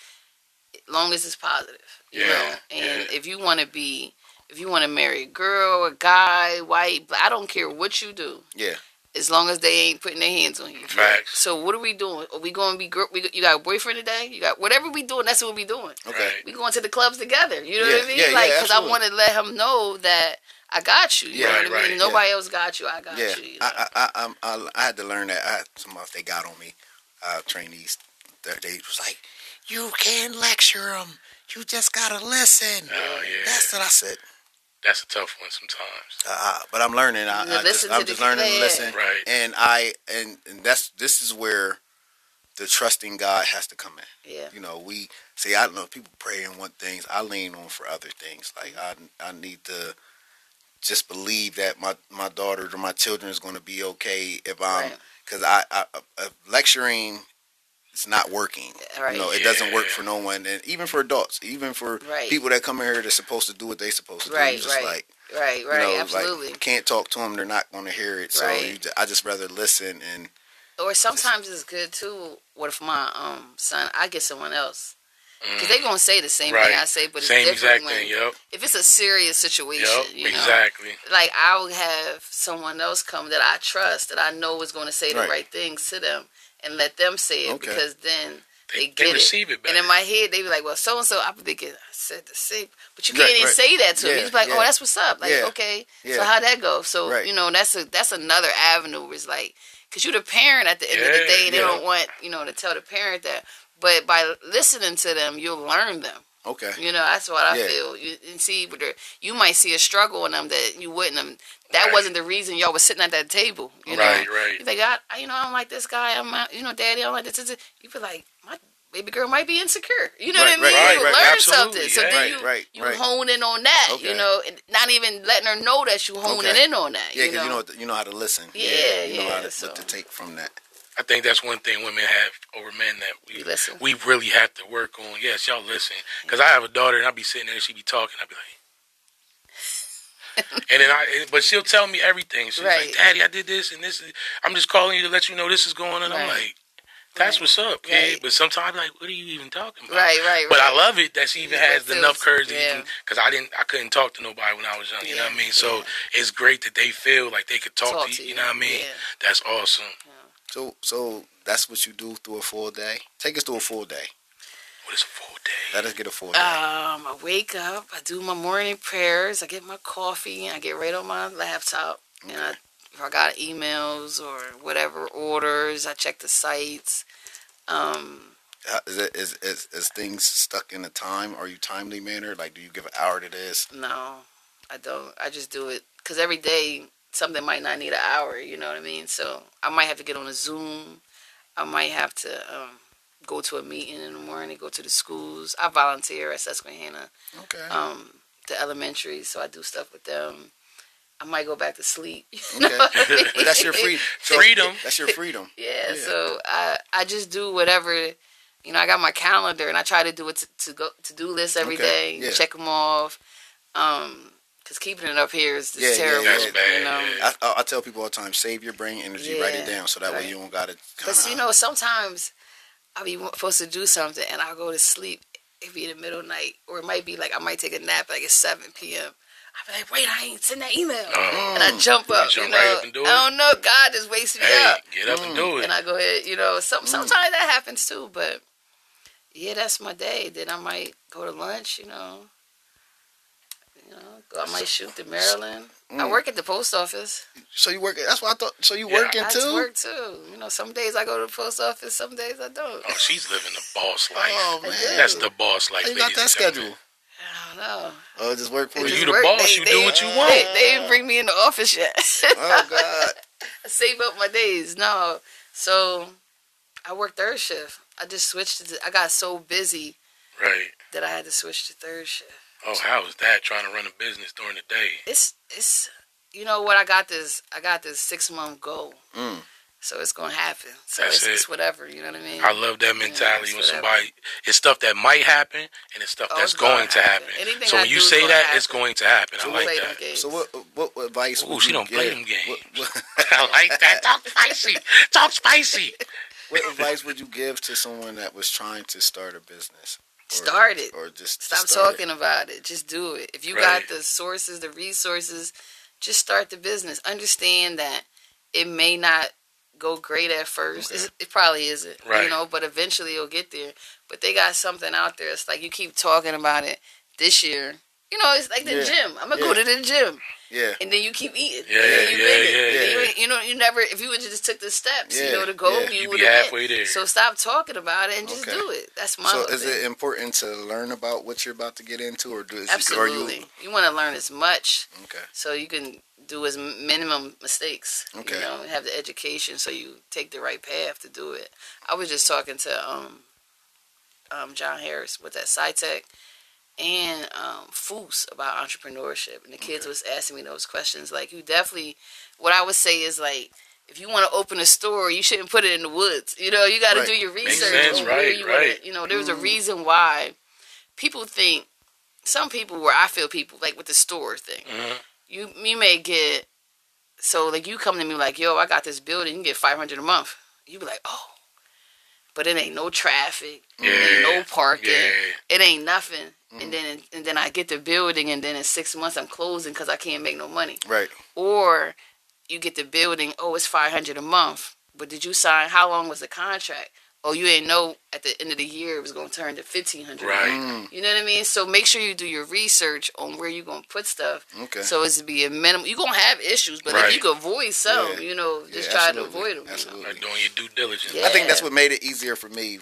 as long as it's positive. You Yeah, know, and yeah. if you want to be. If you want to marry a girl, a guy, white, I don't care what you do. Yeah. as long as they ain't putting their hands on you. Facts. So what are we doing? Are we going to be? gr- We, you got a boyfriend today? You got whatever we doing? That's what we doing. Okay. Right. We going to the clubs together. You know Yeah, what I mean? yeah, yeah, like, because I want to let him know that I got you. You Yeah, know what I right, mean? yeah. Nobody else got you. I got Yeah. you. you know? I, I, I, I, I had to learn that. I, some of they got on me. Uh, trainees. They they was like, "You can't lecture them. You just gotta listen." Oh, yeah. That's what I said. That's a tough one sometimes. Uh, but I'm learning. I, I just, I'm just learning to listen. Right. And I and, and that's this is where the trusting God has to come in. yeah. You know, we see. I don't know. People pray and want things. I lean on for other things. Like I, I need to just believe that my my daughter or my children is going to be okay if I'm Right. because I, I uh, lecturing is not working. Right. You know, it doesn't work for no one, and even for adults, even for Right. people that come in here that's supposed to do what they supposed to do. Right, just right. like Right. you Right. know, Absolutely. like you can't talk to them; they're not going to hear it. So Right. you, ju- I just rather listen and or sometimes it's good too. What if my um son? I get someone else because Mm. they gonna say the same Right. thing I say, but it's Same different exact when thing. Yep. if it's a serious situation. Yep. you know? Exactly. like I'll have someone else come that I trust that I know is going to say the Right. right things to them and let them say it Okay. because then They, they they, get it. receive it, better. and in my head they be like, well, so and so I'm thinking I said the same, but you can't even right. say that to him. Yeah, He's like, oh, yeah. oh, that's what's up. Like, Yeah, okay, yeah. so how that go? So Right. you know, that's a that's another avenue. Is like, cause you're the parent at the end of the day, and they don't want you know to tell the parent that. But by listening to them, you'll learn them. Okay. You know, that's what I Yeah. feel. You and see, but you might see a struggle in them that you wouldn't. Have, that Right. wasn't the reason y'all was sitting at that table. You know, Right, right. You think I, I- you know, I don't like this guy. I'm, you know, daddy, I don't like this. You feel like my baby girl might be insecure. You know Right, what I mean? right, you right, learn absolutely, something. So yeah. then Right, you, right, you hone in on that. Okay. You know, and not even letting her know that you honing Okay. in on that. Yeah, you because know, you know you know how to listen. Yeah, yeah you know how to, so- what to take from that. I think that's one thing women have over men that we listen. we really have to work on. Yes, y'all listen. Because I have a daughter and I'll be sitting there and she be talking. I'll be like, and then I, but she'll tell me everything. She's Right. like, Daddy, I did this and this. I'm just calling you to let you know this is going on. I'm like, that's Right. what's up, kid. Right. But sometimes like, what are you even talking about? right, right, But I love it that she even Yeah, has it enough courage to yeah. even because I didn't, I couldn't talk to nobody when I was young. You know what I mean? So yeah. it's great that they feel like they could talk, Talk to you. You you, know what I mean? yeah. That's awesome. So, so that's what you do through a full day. Take us through a full day. What is a full day? Let us get a full day. Um, I wake up, I do my morning prayers, I get my coffee, I get right on my laptop, and I, if I got emails or whatever orders, I check the sites. Um, Uh, is, it, is, is is things stuck in a time? Are you timely manner? Like, do you give an hour to this? no, I don't. I just do it because every day something might not need an hour. You know what I mean? So I might have to get on a Zoom. I might have to um, go to a meeting in the morning. Go to the schools. I volunteer at Susquehanna, Okay. um, the elementary, so I do stuff with them. I might go back to sleep. okay. but that's your free so Freedom. That's your freedom. Yeah, Yeah. so I I just do whatever. You know, I got my calendar and I try to do it to, to go to do lists every Okay, day. yeah. Check them off. Um, cause keeping it up here is, is Yeah, yeah, terrible. That's yeah. bad, You know, yeah. I, I, I tell people all the time, save your brain energy, write it down, so that way you don't got to. cause you know sometimes I'll be supposed to do something and I'll go to sleep. It be in the middle of the night, or it might be like I might take a nap like it's seven p.m. I'll be like, wait, I ain't send that email, Oh. and I jump You up. jump you know, right up and do it? I don't know. God just wakes me Hey, up. get up and do it. and I go ahead, you know, some mm. sometimes that happens too, but yeah, that's my day. Then I might go to lunch, you know. You I might shoot to Maryland. I Mm. work at the post office. So you work? That's what I thought. So you Yeah. working I too? work too. You know, some days I go to the post office, some days I don't. Oh, she's living the boss life. Oh I man, do. That's the boss life. How you got that schedule? gentlemen. I don't know. Oh, it just work for you. you the work. boss, They- you do what you They, want. they didn't bring me in the office yet. Oh God. I save up my days. No, so I work third shift. I just switched to. I got so busy Right. that I had to switch to third shift. Oh, how is that trying to run a business during the day? it's it's you know what I got this I got this six month goal. Mm. So it's gonna happen. So That's it's, it. it's whatever, you know what I mean? I love that mentality it's when whatever. somebody it's stuff that might happen and it's stuff Oh, that's it's gonna going to happen. happen. Anything so I when you do is say that, happen. it's going to happen. So I like that. games. So what? What, what advice? Ooh, would she you don't play them games. What, what, I like that. Talk spicy. Talk spicy. what advice would you give to someone that was trying to start a business? Start it. or just Stop talking about it. Just do it. If you Right. got the sources, the resources, just start the business. Understand that it may not go great at first. Okay. It probably isn't, Right. you know, but eventually it'll get there. But they got something out there. It's like you keep talking about it this year. You know, it's like the Yeah. gym. I'm gonna Yeah. go to the gym, Yeah. and then you keep eating. Yeah, and then you yeah, make yeah, And yeah. You, you know, you never. If you would just took the steps, Yeah, you know, to go, yeah. you You would be have halfway there. So stop talking about it and just Okay. do it. That's my. So is thing. it important to learn about what you're about to get into, or do is Absolutely. Are You, want to learn as much okay. so you can do as minimum mistakes. Okay. You know, have the education so you take the right path to do it. I was just talking to um, um, John Harris with that SciTech and um, Foos about entrepreneurship, and the kids Okay. was asking me those questions. Like, you definitely, what I would say is like. If you want to open a store, you shouldn't put it in the woods. You know, you got to Right. do your Makes research sense, right, you right. want to. You know, there's a Mm. reason why people think some people where I feel people like with the store thing. Mhm. You you may get so like you come to me like yo I got this building you get five hundred a month. You be like oh, but it ain't no traffic, it ain't no parking, Yeah. it ain't nothing. Mhm. And then and then I get the building and then in six months I'm closing because I can't make no money. Right. Or you get the building oh it's five hundred a month, but did you sign? How long was the contract? Oh you didn't know at the end of the year it was gonna turn to fifteen hundred. Right. Mm, You know what I mean? So make sure you do your research on where you're gonna put stuff. okay. So it's to be a minimum. You're gonna have issues, but Right. if you can avoid some, Yeah. you know, just Yeah, try absolutely. to avoid them. Absolutely. Like doing your due diligence. Yeah. I think that's what made it easier for me.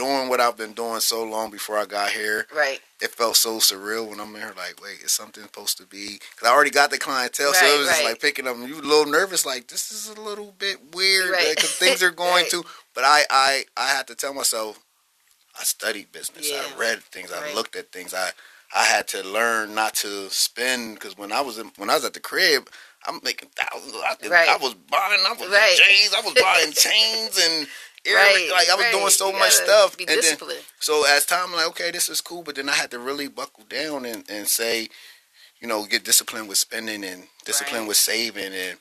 Doing what I've been doing so long before I got here, Right. it felt so surreal when I'm here. Like, wait, is something supposed to be? Because I already got the clientele, so Right, it was just like picking up. You a little nervous, like this is a little bit weird Right. because things are going Right. to. But I, I, I had to tell myself, I studied business. Yeah. I read things. I looked at things. I, I had to learn not to spend because when I was in, when I was at the crib. I'm making thousands. I, could- Right. I was buying. I was Right. J's. I was buying chains and. Right. Like I was right. doing so You much stuff. Be and then, disciplined. so as time, I'm like, okay, this is cool, but then I had to really buckle down and, and say, you know, get disciplined with spending and discipline Right. with saving and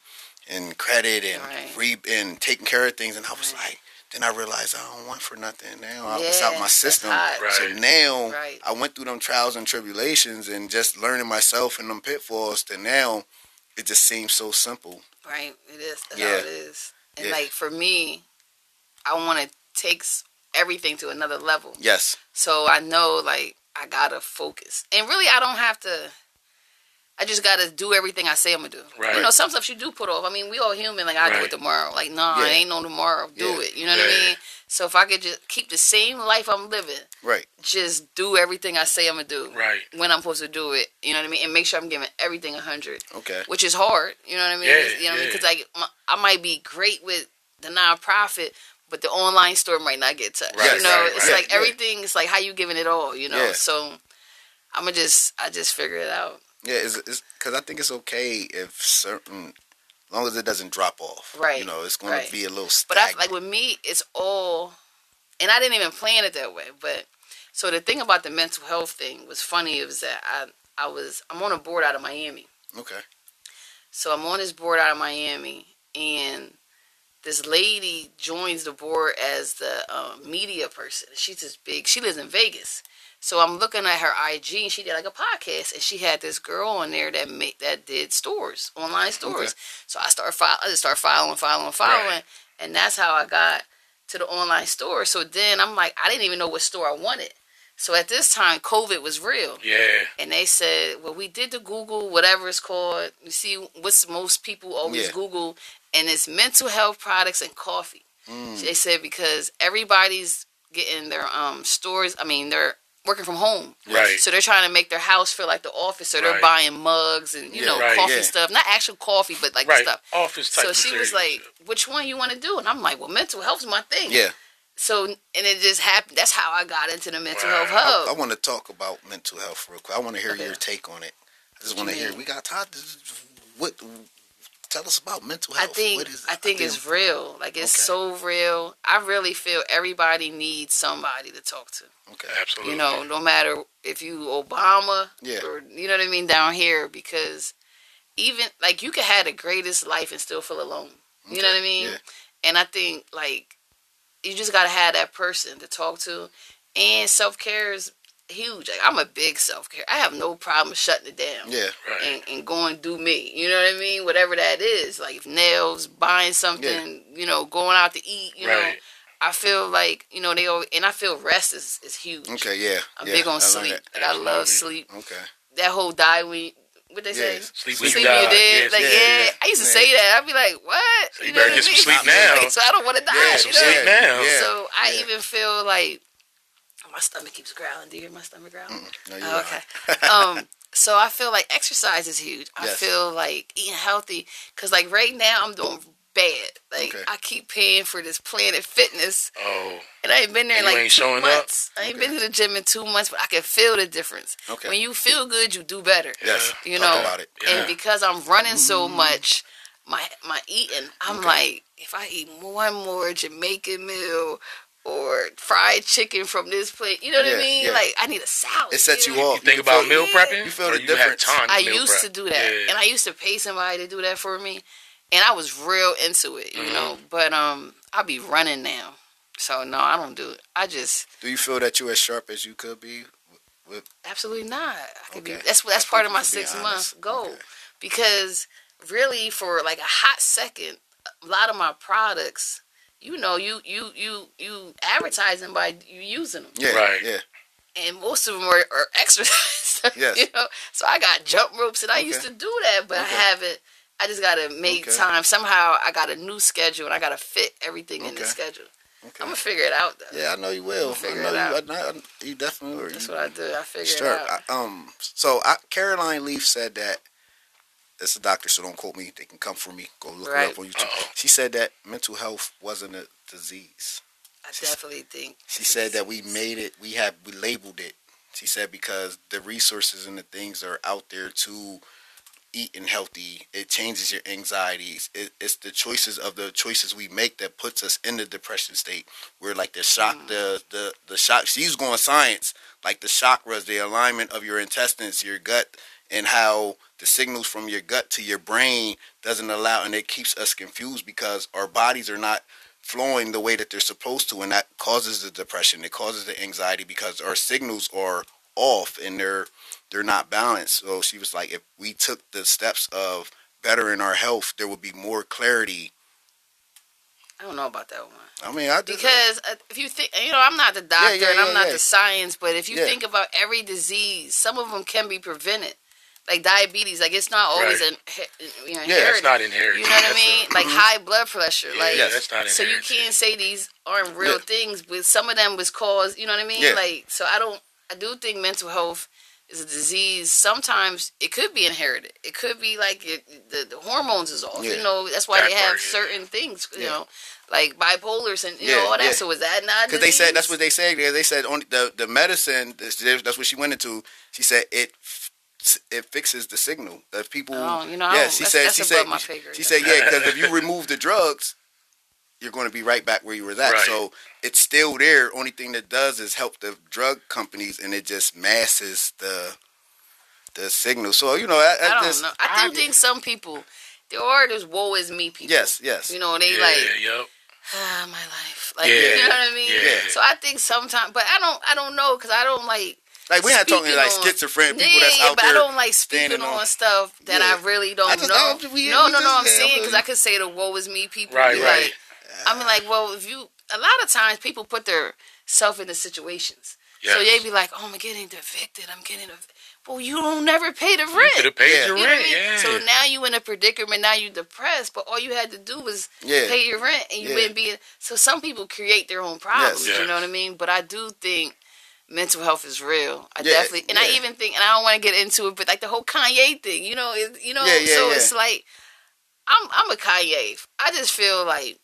and credit and Right. re and taking care of things. And I was Right. like, then I realized I don't want for nothing now. I It's out my system. Right. So now Right. I went through them trials and tribulations and just learning myself and them pitfalls. To now, it just seems so simple. Right. It is. That's Yeah. how it is. And Yeah. like for me, I want to take everything to another level. Yes. So I know like I gotta focus, and really I don't have to. I just gotta do everything I say I'm gonna do. Right. You know, some stuff you do put off. I mean, we all human. Like I do it tomorrow. Like no, Yeah. it ain't no tomorrow. Do Yeah. it. You know what I mean? So if I could just keep the same life I'm living, Right. just do everything I say I'm gonna do. Right. When I'm supposed to do it. You know what I mean? And make sure I'm giving everything a hundred. Okay. Which is hard. You know what I mean? Yeah, you know what I mean? Because like I might be great with the nonprofit. But the online store might not get touched. Right, you know, right, it's right. like everything. It's like how you giving it all. You know, Yeah. so I'm gonna just I just figure it out. Yeah, it's because I think it's okay if certain, as long as it doesn't drop off. Right, You know, it's going to be a little But I like with me, it's all, and I didn't even plan it that way. But so the thing about the mental health thing was funny. It was that I I was I'm on a board out of Miami. okay. So I'm on this board out of Miami, and this lady joins the board as the um, media person. She's this big. She lives in Vegas. So I'm looking at her IG, and she did like a podcast, and she had this girl on there that made that did stores, online stores. So I start file, I just start following, following, following, Right. and that's how I got to the online store. So then I'm like, I didn't even know what store I wanted. So at this time, COVID was real. Yeah. And they said, well, we did the Google, whatever it's called. You see, what's most people always Yeah. Google, and it's mental health products and coffee. Mm. They said because everybody's getting their um stores. I mean, they're working from home, Right. so they're trying to make their house feel like the office. So they're Right. buying mugs and you Yeah. know Right, coffee yeah. stuff, not actual coffee, but like Right. stuff. Office type. So she was like, "Which one you want to do?" And I'm like, "Well, mental health's my thing." Yeah. So and it just happened. That's how I got into the mental Wow. health hub. I, hub. want to talk about mental health real quick. I want to hear Okay. your take on it. I just want to hear. We got Todd. What? Tell us about mental health. I health. think What is, I think it's real. Like it's Okay. so real. I really feel everybody needs somebody to talk to. Okay. Absolutely. You know, no matter if you Obama Yeah. or you know what I mean down here, because even like you can have the greatest life and still feel alone. You know what I mean? Yeah. And I think like you just gotta have that person to talk to, and self care is huge. Like I'm a big self care. I have no problem shutting it down Yeah. Right. and, and going do me. You know what I mean? Whatever that is, like nails, buying something, you know, going out to eat. You know, I feel like you know they all, and I feel rest is, is huge. Okay. Yeah. I'm yeah, big on I sleep. that. Like I love sleep. Okay. That whole die when what they say. Yes. Sleep Sleep when you you dead. Yes, like yeah, yeah. I used to Man. say that. I'd be like, what? So you know better get I some mean? sleep now. Like, so I don't want to die. Yeah, you some know? sleep now. So I even feel like my stomach keeps growling. Do you hear my stomach growling? No, you're Oh, okay. um, so I feel like exercise is huge. I Yes. feel like eating healthy because, like, right now I'm doing bad. Like, Okay. I keep paying for this Planet Fitness, Oh. and I ain't been there And like ain't two showing up? months. I ain't Okay. been to the gym in two months, but I can feel the difference. Okay. When you feel good, you do better. Yes. You Talk know, about it. Yeah. and because I'm running so mm-hmm. much, my my eating, I'm Okay. like, if I eat one more Jamaican meal or fried chicken from this place, you know what Yeah, I mean? yeah. Like I need a salad. It sets you know? off. You think You about feel- meal Yeah. prepping? You feel Or the you difference. Have time to I meal used prep? to do that, Yeah. and I used to pay somebody to do that for me, and I was real into it, you Mhm. know. But um, I be running now, so no, I don't do it. I just Do you feel that you're as sharp as you could be? absolutely not. I could be. Okay. That's that's I part of my you should be six honest. month goal Okay. because really for like a hot second, a lot of my products. You know, you you you you advertising by you using them, Yeah. Right. Yeah. and most of them are, are exercise. Yes. You know, so I got jump ropes, and I Okay. used to do that, but I haven't. I just gotta make Okay. time. Somehow I got a new schedule, and I gotta fit everything in the schedule. Okay. I'm gonna figure it out though. Yeah, I know you will. I know it you. out. I, I, you definitely will. That's what I do. I figure Sure. it out. I, um. So I, Caroline Leaf said that. It's a doctor, so don't quote me. They can come for me. Go look Right. her up on YouTube. Uh-oh. She said that mental health wasn't a disease. I definitely think. She said that we made it. We have we labeled it. She said because the resources and the things are out there to eating healthy. It changes your anxieties. It, it's the choices of the choices we make that puts us in the depression state. Where like the shock, mm. the the the shock. She's going science. Like the chakras, the alignment of your intestines, your gut, and how the signals from your gut to your brain doesn't allow, and it keeps us confused because our bodies are not flowing the way that they're supposed to, and that causes the depression. It causes the anxiety because our signals are off and they're they're not balanced. So she was like, if we took the steps of bettering our health, there would be more clarity. I don't know about that one. I mean, I just, Because uh, if you think, you know, I'm not the doctor yeah, and I'm yeah, not yeah. the science, but if you Yeah. think about every disease, some of them can be prevented. like diabetes. Like it's not always Right. an you know, Yeah, inherited. That's not inherited. You know what I mean? a- Like high blood pressure. yeah, like yeah, that's not so you can't say these aren't real Yeah. things, but some of them was caused. You know what I mean? Yeah. Like so, I don't. I do think mental health is a disease. Sometimes it could be inherited. It could be like it, the, the hormones is off. Yeah. You know, that's why That they have part, yeah. certain things. You Yeah. know, like bipolars and you Yeah, know all that. yeah. So is that not? Because they said that's what they said. They said only the the medicine. That's what she went into. She said it it fixes the signal. If people, Oh, you know, yeah, she that's- said that's she said she said yeah because if you remove the drugs, you're going to be right back where you were at. Right. So it's still there. Only thing that does is help the drug companies, and it just masses the the signal. So you know, I, I don't just, know. I do think some people, there are those woe is me people. yes, yes, You know, they yeah, like yep. ah, my life. Like Yeah, you know what I mean? yeah. So I think sometimes, but I don't. I don't know because I don't like. like we're not talking like on- schizophrenic people yeah, that's yeah, out but there. I don't like speaking on, on- stuff that Yeah. I really don't I just- know. I don't- we- no, we no, no. I'm saying because I could say the woe is me people. Right, be right. Like, I mean, like, well, if you a lot of times people put their self into situations. So Yes. they be like, "Oh, I'm getting evicted. I'm getting evicted." Well, you don't never pay the You rent. could have paid Yeah. your You know what I rent. mean? Yeah. So now you in a predicament. Now you depressed, but all you had to do was Yeah. pay your rent, and you Yeah. wouldn't be. So some people create their own problems. Yes. You know what I mean? But I do think mental health is real. I Yeah, definitely, and I even think, and I don't want to get into it, but like the whole Kanye thing, you know, it, you know. Yeah, yeah, so yeah. it's like I'm I'm a Kanye. I just feel like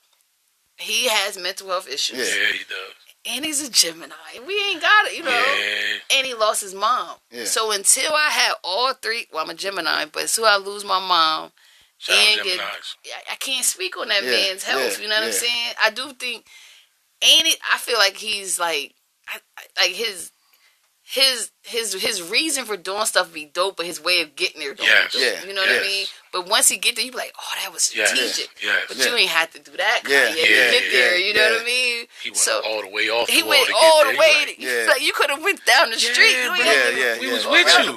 he has mental health issues, Yeah. yeah, he does. and he's a Gemini. We ain't got it, you know Yeah. and he lost his mom. Yeah. So until I had all three, well, I'm a Gemini, but until I lose my mom, Shout and get, I, I can't speak on that Yeah, man's health. yeah, you know what I'm saying? I do think, and it? I feel like he's like, I, I, like his. His his his reason for doing stuff be dope, but his way of getting there don't Yes. be dope. Yeah, You know what yes. I mean? But once he get there, you be like, oh, that was Yes. strategic. Yes. But Yeah. you ain't had to do that. Yeah, Kanye, yeah, to get there. yeah, You know what I mean? He went so all the way off he the went all the way. like, Yeah. Like you could have went down the street. Yeah, You bro. ain't Yeah, had to- yeah, We was with you.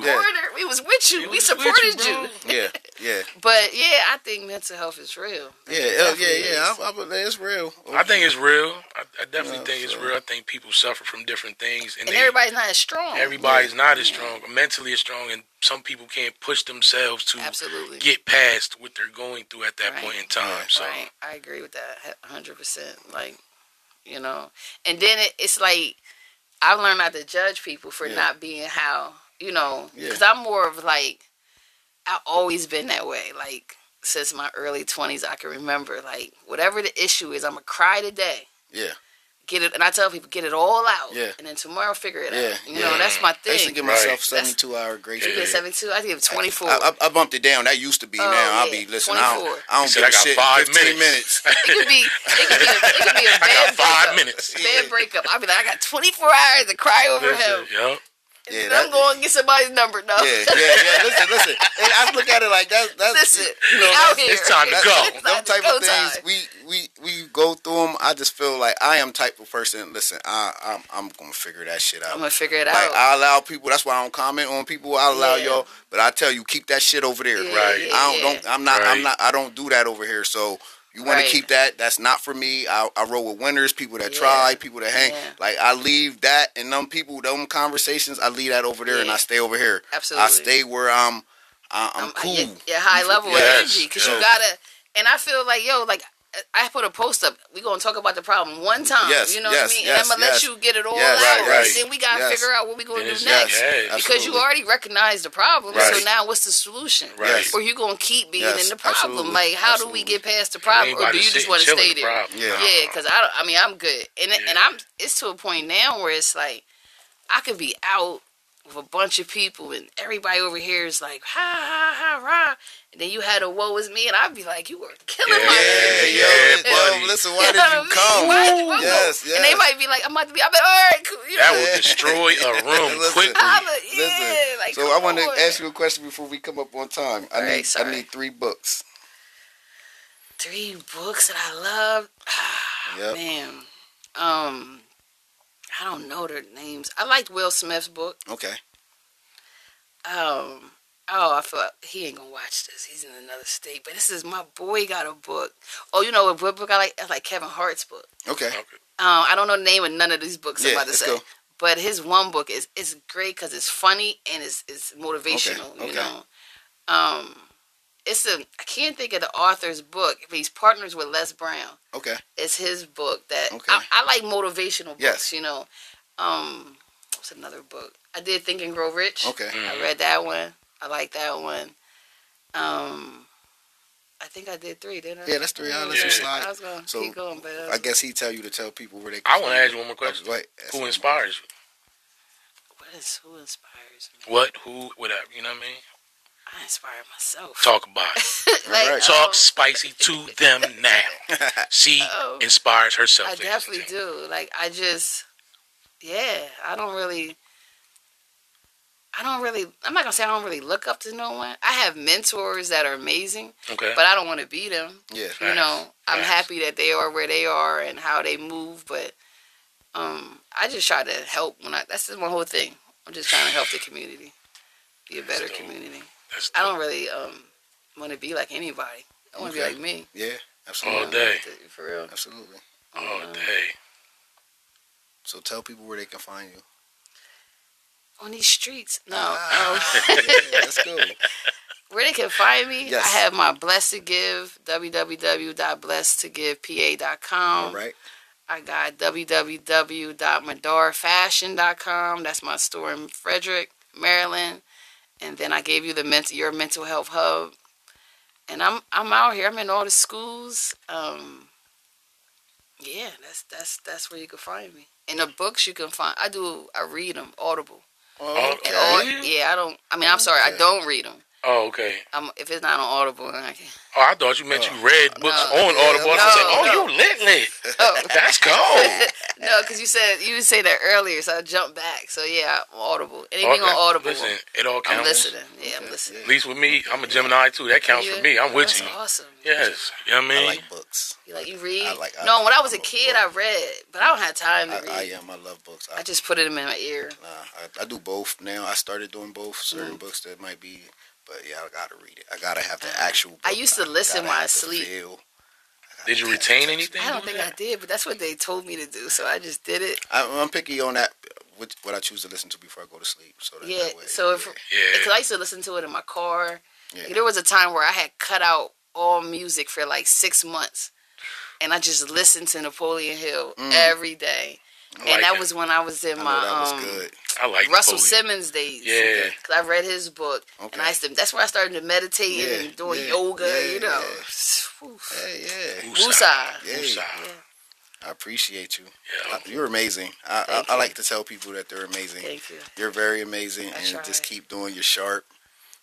We was with you. We We, was with supported you, you. yeah, yeah, But yeah, I think mental health is real. yeah, It oh, yeah, definitely yeah. I, I, it's real. I think it's real. I, I definitely Yeah, think it's real. I think people suffer from different things, and, and everybody's not as strong. everybody's not as strong, mentally as strong, and some people can't push themselves to Absolutely. get past what they're going through at that Right. point in time. Right. So Right. I agree with that. hundred percent. Like, you know, and then it, it's like I've learned not to judge people for Yeah. not being how you know, Yeah. because I'm more of like I've always been that way. Like since my early twenties, I can remember like whatever the issue is, I'm gonna cry today. Yeah. Get it, and I tell people get it all out, Yeah. and then tomorrow figure it Yeah, out. You yeah. know, that's my thing. I used to thing. give Right. myself That's- seventy-two hour grace You Yeah. get seventy two. I give twenty-four. I, I, I bumped it down. That used to be. Oh, now I'll yeah. be listen. I don't. I don't give "I a got shit. five Fifteen minutes." minutes. it could be, it could be, a, it could be a I bad got five breakup. minutes. Bad breakup. I'll be like, I got 24 hours to cry over him. Yup. Yeah, that- I'm going to get somebody's number now. Yeah, yeah, yeah. Listen, listen. And I look at it like that's That's Listen, you know, out that's- here. it's time to go. It's Them type go of things time. we we we go through them. I just feel like I am type of person. Listen, I I'm I'm gonna figure that shit out. I'm going to figure it Like out. I allow people. That's why I don't comment on people. I allow Yeah. y'all, but I tell you, keep that shit over there. Yeah, Right. yeah, I don't. yeah. Don't. I'm not. I'm Right. not. I don't do that over here. So you want Right. to keep that? That's not for me. I, I roll with winners, people that Yeah. try, people that hang. Yeah. Like I leave that and them people, them conversations. I leave that over there, and I stay over here. Absolutely. I stay where I'm. I, I'm I'm- cool. Yeah, yeah, high level Yes, energy because you gotta. And I feel like yo, like I put a post up. We gonna talk about the problem one time. Yes, you know yes, what I mean. yes, and I'm gonna yes. let you get it all Yes, out, right, right. and then we gotta Yes. figure out what we gonna Yes, do next. yes, Because you already recognize the problem, Right. so now what's the solution? Right. Or you gonna keep being Yes, in the problem? absolutely, Like, how do we get past the problem, or do you just want to stay the there? problem. Yeah. Nah. Yeah, because I, don't- I mean, I'm good, and and I'm. It's to a point now where it's like, I could be out with a bunch of people, and everybody over here is like, ha ha ha rah, and then you had a woe is me, and I'd be like, you were killing Yeah, my Yeah, baby. yo, yeah, yo, buddy. listen, why know did what you come? Why did you? Yes, yes. And they might be like, I'm about to be. I bet, all right, cool. You That know, will destroy a room Listen. quickly. I'm a, yeah, Listen, like, so I want to ask you a question before we come up on time. I All right, need I need three books. three books that I love. Yep. Man, um, I don't know their names. I liked Will Smith's book. Okay. Um, oh, I thought he ain't gonna watch this. He's in another state. But this is my boy got a book. Oh, you know what book I like? I like Kevin Hart's book. Okay. Okay. Um, I don't know the name of none of these books I'm Yeah, about to let's say. go. But his one book is is great because it's funny and it's it's motivational. Okay, You okay. know, um, it's a I can't think of the author's book, but he's partners with Les Brown. Okay. It's his book that Okay. I, I like motivational books. Yes. You know, um, what's another book? I did Think and Grow Rich. Okay. I read that one. I like that one. Um, I think I did three, didn't I? Yeah, that's three. I'll let you Yeah, slide. I was gonna So, keep going, but uh, I guess he tell you to tell people where they. I want to ask you one more question. Go ahead. Ask Who inspires you? what is who inspires me? What? Who? Whatever. You know what I mean? I inspire myself. Talk about it. like, Alright. Talk um, spicy to them now. She Oh. inspires herself. I definitely do. Like I just, yeah, I don't really. I don't really. I'm not gonna say I don't really look up to no one. I have mentors that are amazing, Okay. but I don't want to be them. Yeah. You know, I'm Facts. happy that they are where they are and how they move, but um, I just try to help when I. That's just my whole thing. I'm just trying to help the community be a better That's dope. community. That's I don't really um want to be like anybody. I want to Okay. be like me. Yeah. Absolutely. All day. For real. Absolutely. all Um, day. So tell people where they can find you. on these streets. No. Ah, um, yeah, let's go. where they can find me, Yes. I have my Blessed to Give, www.blessedtogivepa.com. All right. I got www.madarfashion.com. That's my store in Frederick, Maryland. And then I gave you the mental your mental health hub. And I'm I'm out here. I'm in all the schools. Um, yeah, that's that's that's where you can find me. And the books you can find. I do. I read them audible. Oh, And all, yeah, I don't. I mean, I'm sorry. I don't read them. Oh, okay. I'm, if it's not on Audible, then I can. Oh, I thought you meant you read books No. on Audible. I No, said, oh, no. you lit lit. Oh. That's cold. no, because you said you say that earlier, so I jumped back. So yeah, I'm Audible. Anything Okay. on Audible, Listen, it all I'm counts. listening. Yeah, I'm listening. At least with me, I'm a Gemini too. That counts for me. I'm with That's you. Awesome. Yes. You know what I mean. I like books. You like you read? I like- I- no, when I was a I'm a kid, book. I read, but I don't have time to I, read. I am. I love books. I, I just put it in my ear. Nah, I, I do both now. I started doing both. Certain Mm. books that might be, but yeah, I gotta read it. I gotta have the Uh, actual. Book. I used to listen while I sleep. feel. Did you retain anything? I don't doing think I did, but that's what they told me to do, so I just did it. I'm, I'm picky on that. What, what I choose to listen to before I go to sleep. So that, Yeah. that way, So if Yeah. because I used to listen to it in my car. yeah. There was a time where I had cut out all music for like six months, and I just listened to Napoleon Hill Mm. every day. I and that it. was when I was in I know my that was um, good. I like Russell Napoleon. Simmons days. Yeah. because I read his book, and Okay. I used to. That's where I started to meditate Yeah, and doing yeah, yoga. yeah, you know, yeah. Whew. Yeah. Woosah. Woosah. Yeah. Woosah. I appreciate you. Yeah. Uh, You're amazing. I, I, Thank I like to tell people that they're amazing. Thank you. You're very amazing, I and try. just keep doing your sharp.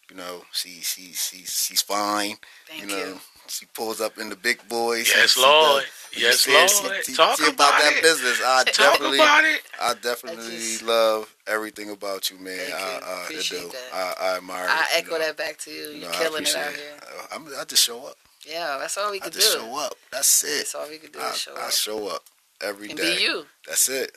You know, she she she she's fine. Thank you know, you. She pulls up in the big boys. Yes, She Lord. does- Yes, Lord. She, Talk about about that business. I Talk definitely, about it. I definitely just- love everything about you, man. Thank I. I Appreciate do. that. I, I admire. I echo know. that back to you. You You're know, killing it out here. I'm, I just show up. Yeah, that's all we I can just do. show up. That's it. That's all we can do I, is show I up show up every and day. be you. That's it.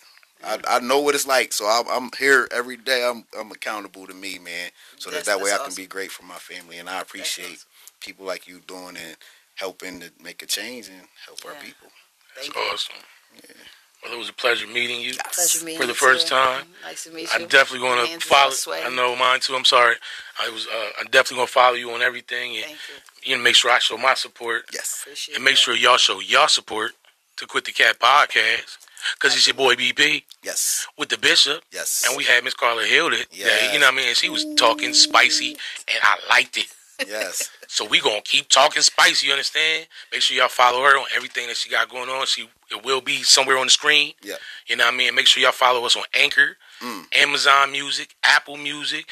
I, I know what it's like, so I'm, I'm here every day. I'm I'm accountable to me, man, so that That's- that way I can awesome. be great for my family. And I appreciate awesome. People like you doing and helping to make a change and help our people. That's Thank you. awesome. Well, it was a pleasure meeting you. Pleasure meeting For the first too. time. Nice to meet you. I'm definitely going to follow. I know mine too. I'm sorry. I was. Uh, I'm definitely going to follow you on everything, and Thank you. you know, make sure I show my support, Yes. Appreciate and make that. sure y'all show y'all support to Quit the Cap podcast. Cause it's your boy BP Yes. with the bishop, Yes. and we had Miss Carla Hill that, Yes. you know what I mean. And she was talking spicy, and I liked it. Yes. So we gonna keep talking spicy. You understand? Make sure y'all follow her on everything that she got going on. She it will be somewhere on the screen. Yeah. You know what I mean? Make sure y'all follow us on Anchor, Mm. Amazon Music, Apple Music.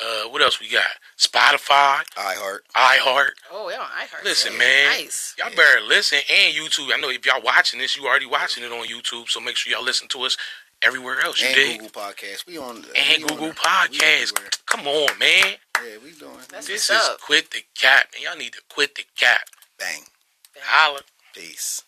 Uh, what else we got? Spotify, iHeart, iHeart. Oh, yeah, I heard. Listen, that. man. Nice. Y'all better listen and YouTube. I know if y'all watching this, you already watching it on YouTube. So make sure y'all listen to us everywhere else. You And dig? Google Podcast. We on and we Google there. We Podcasts. everywhere. Come on, man. Yeah, we doing. That's This is up. quit the cap, man. Y'all need to quit the cap. Bang. Holla. Peace.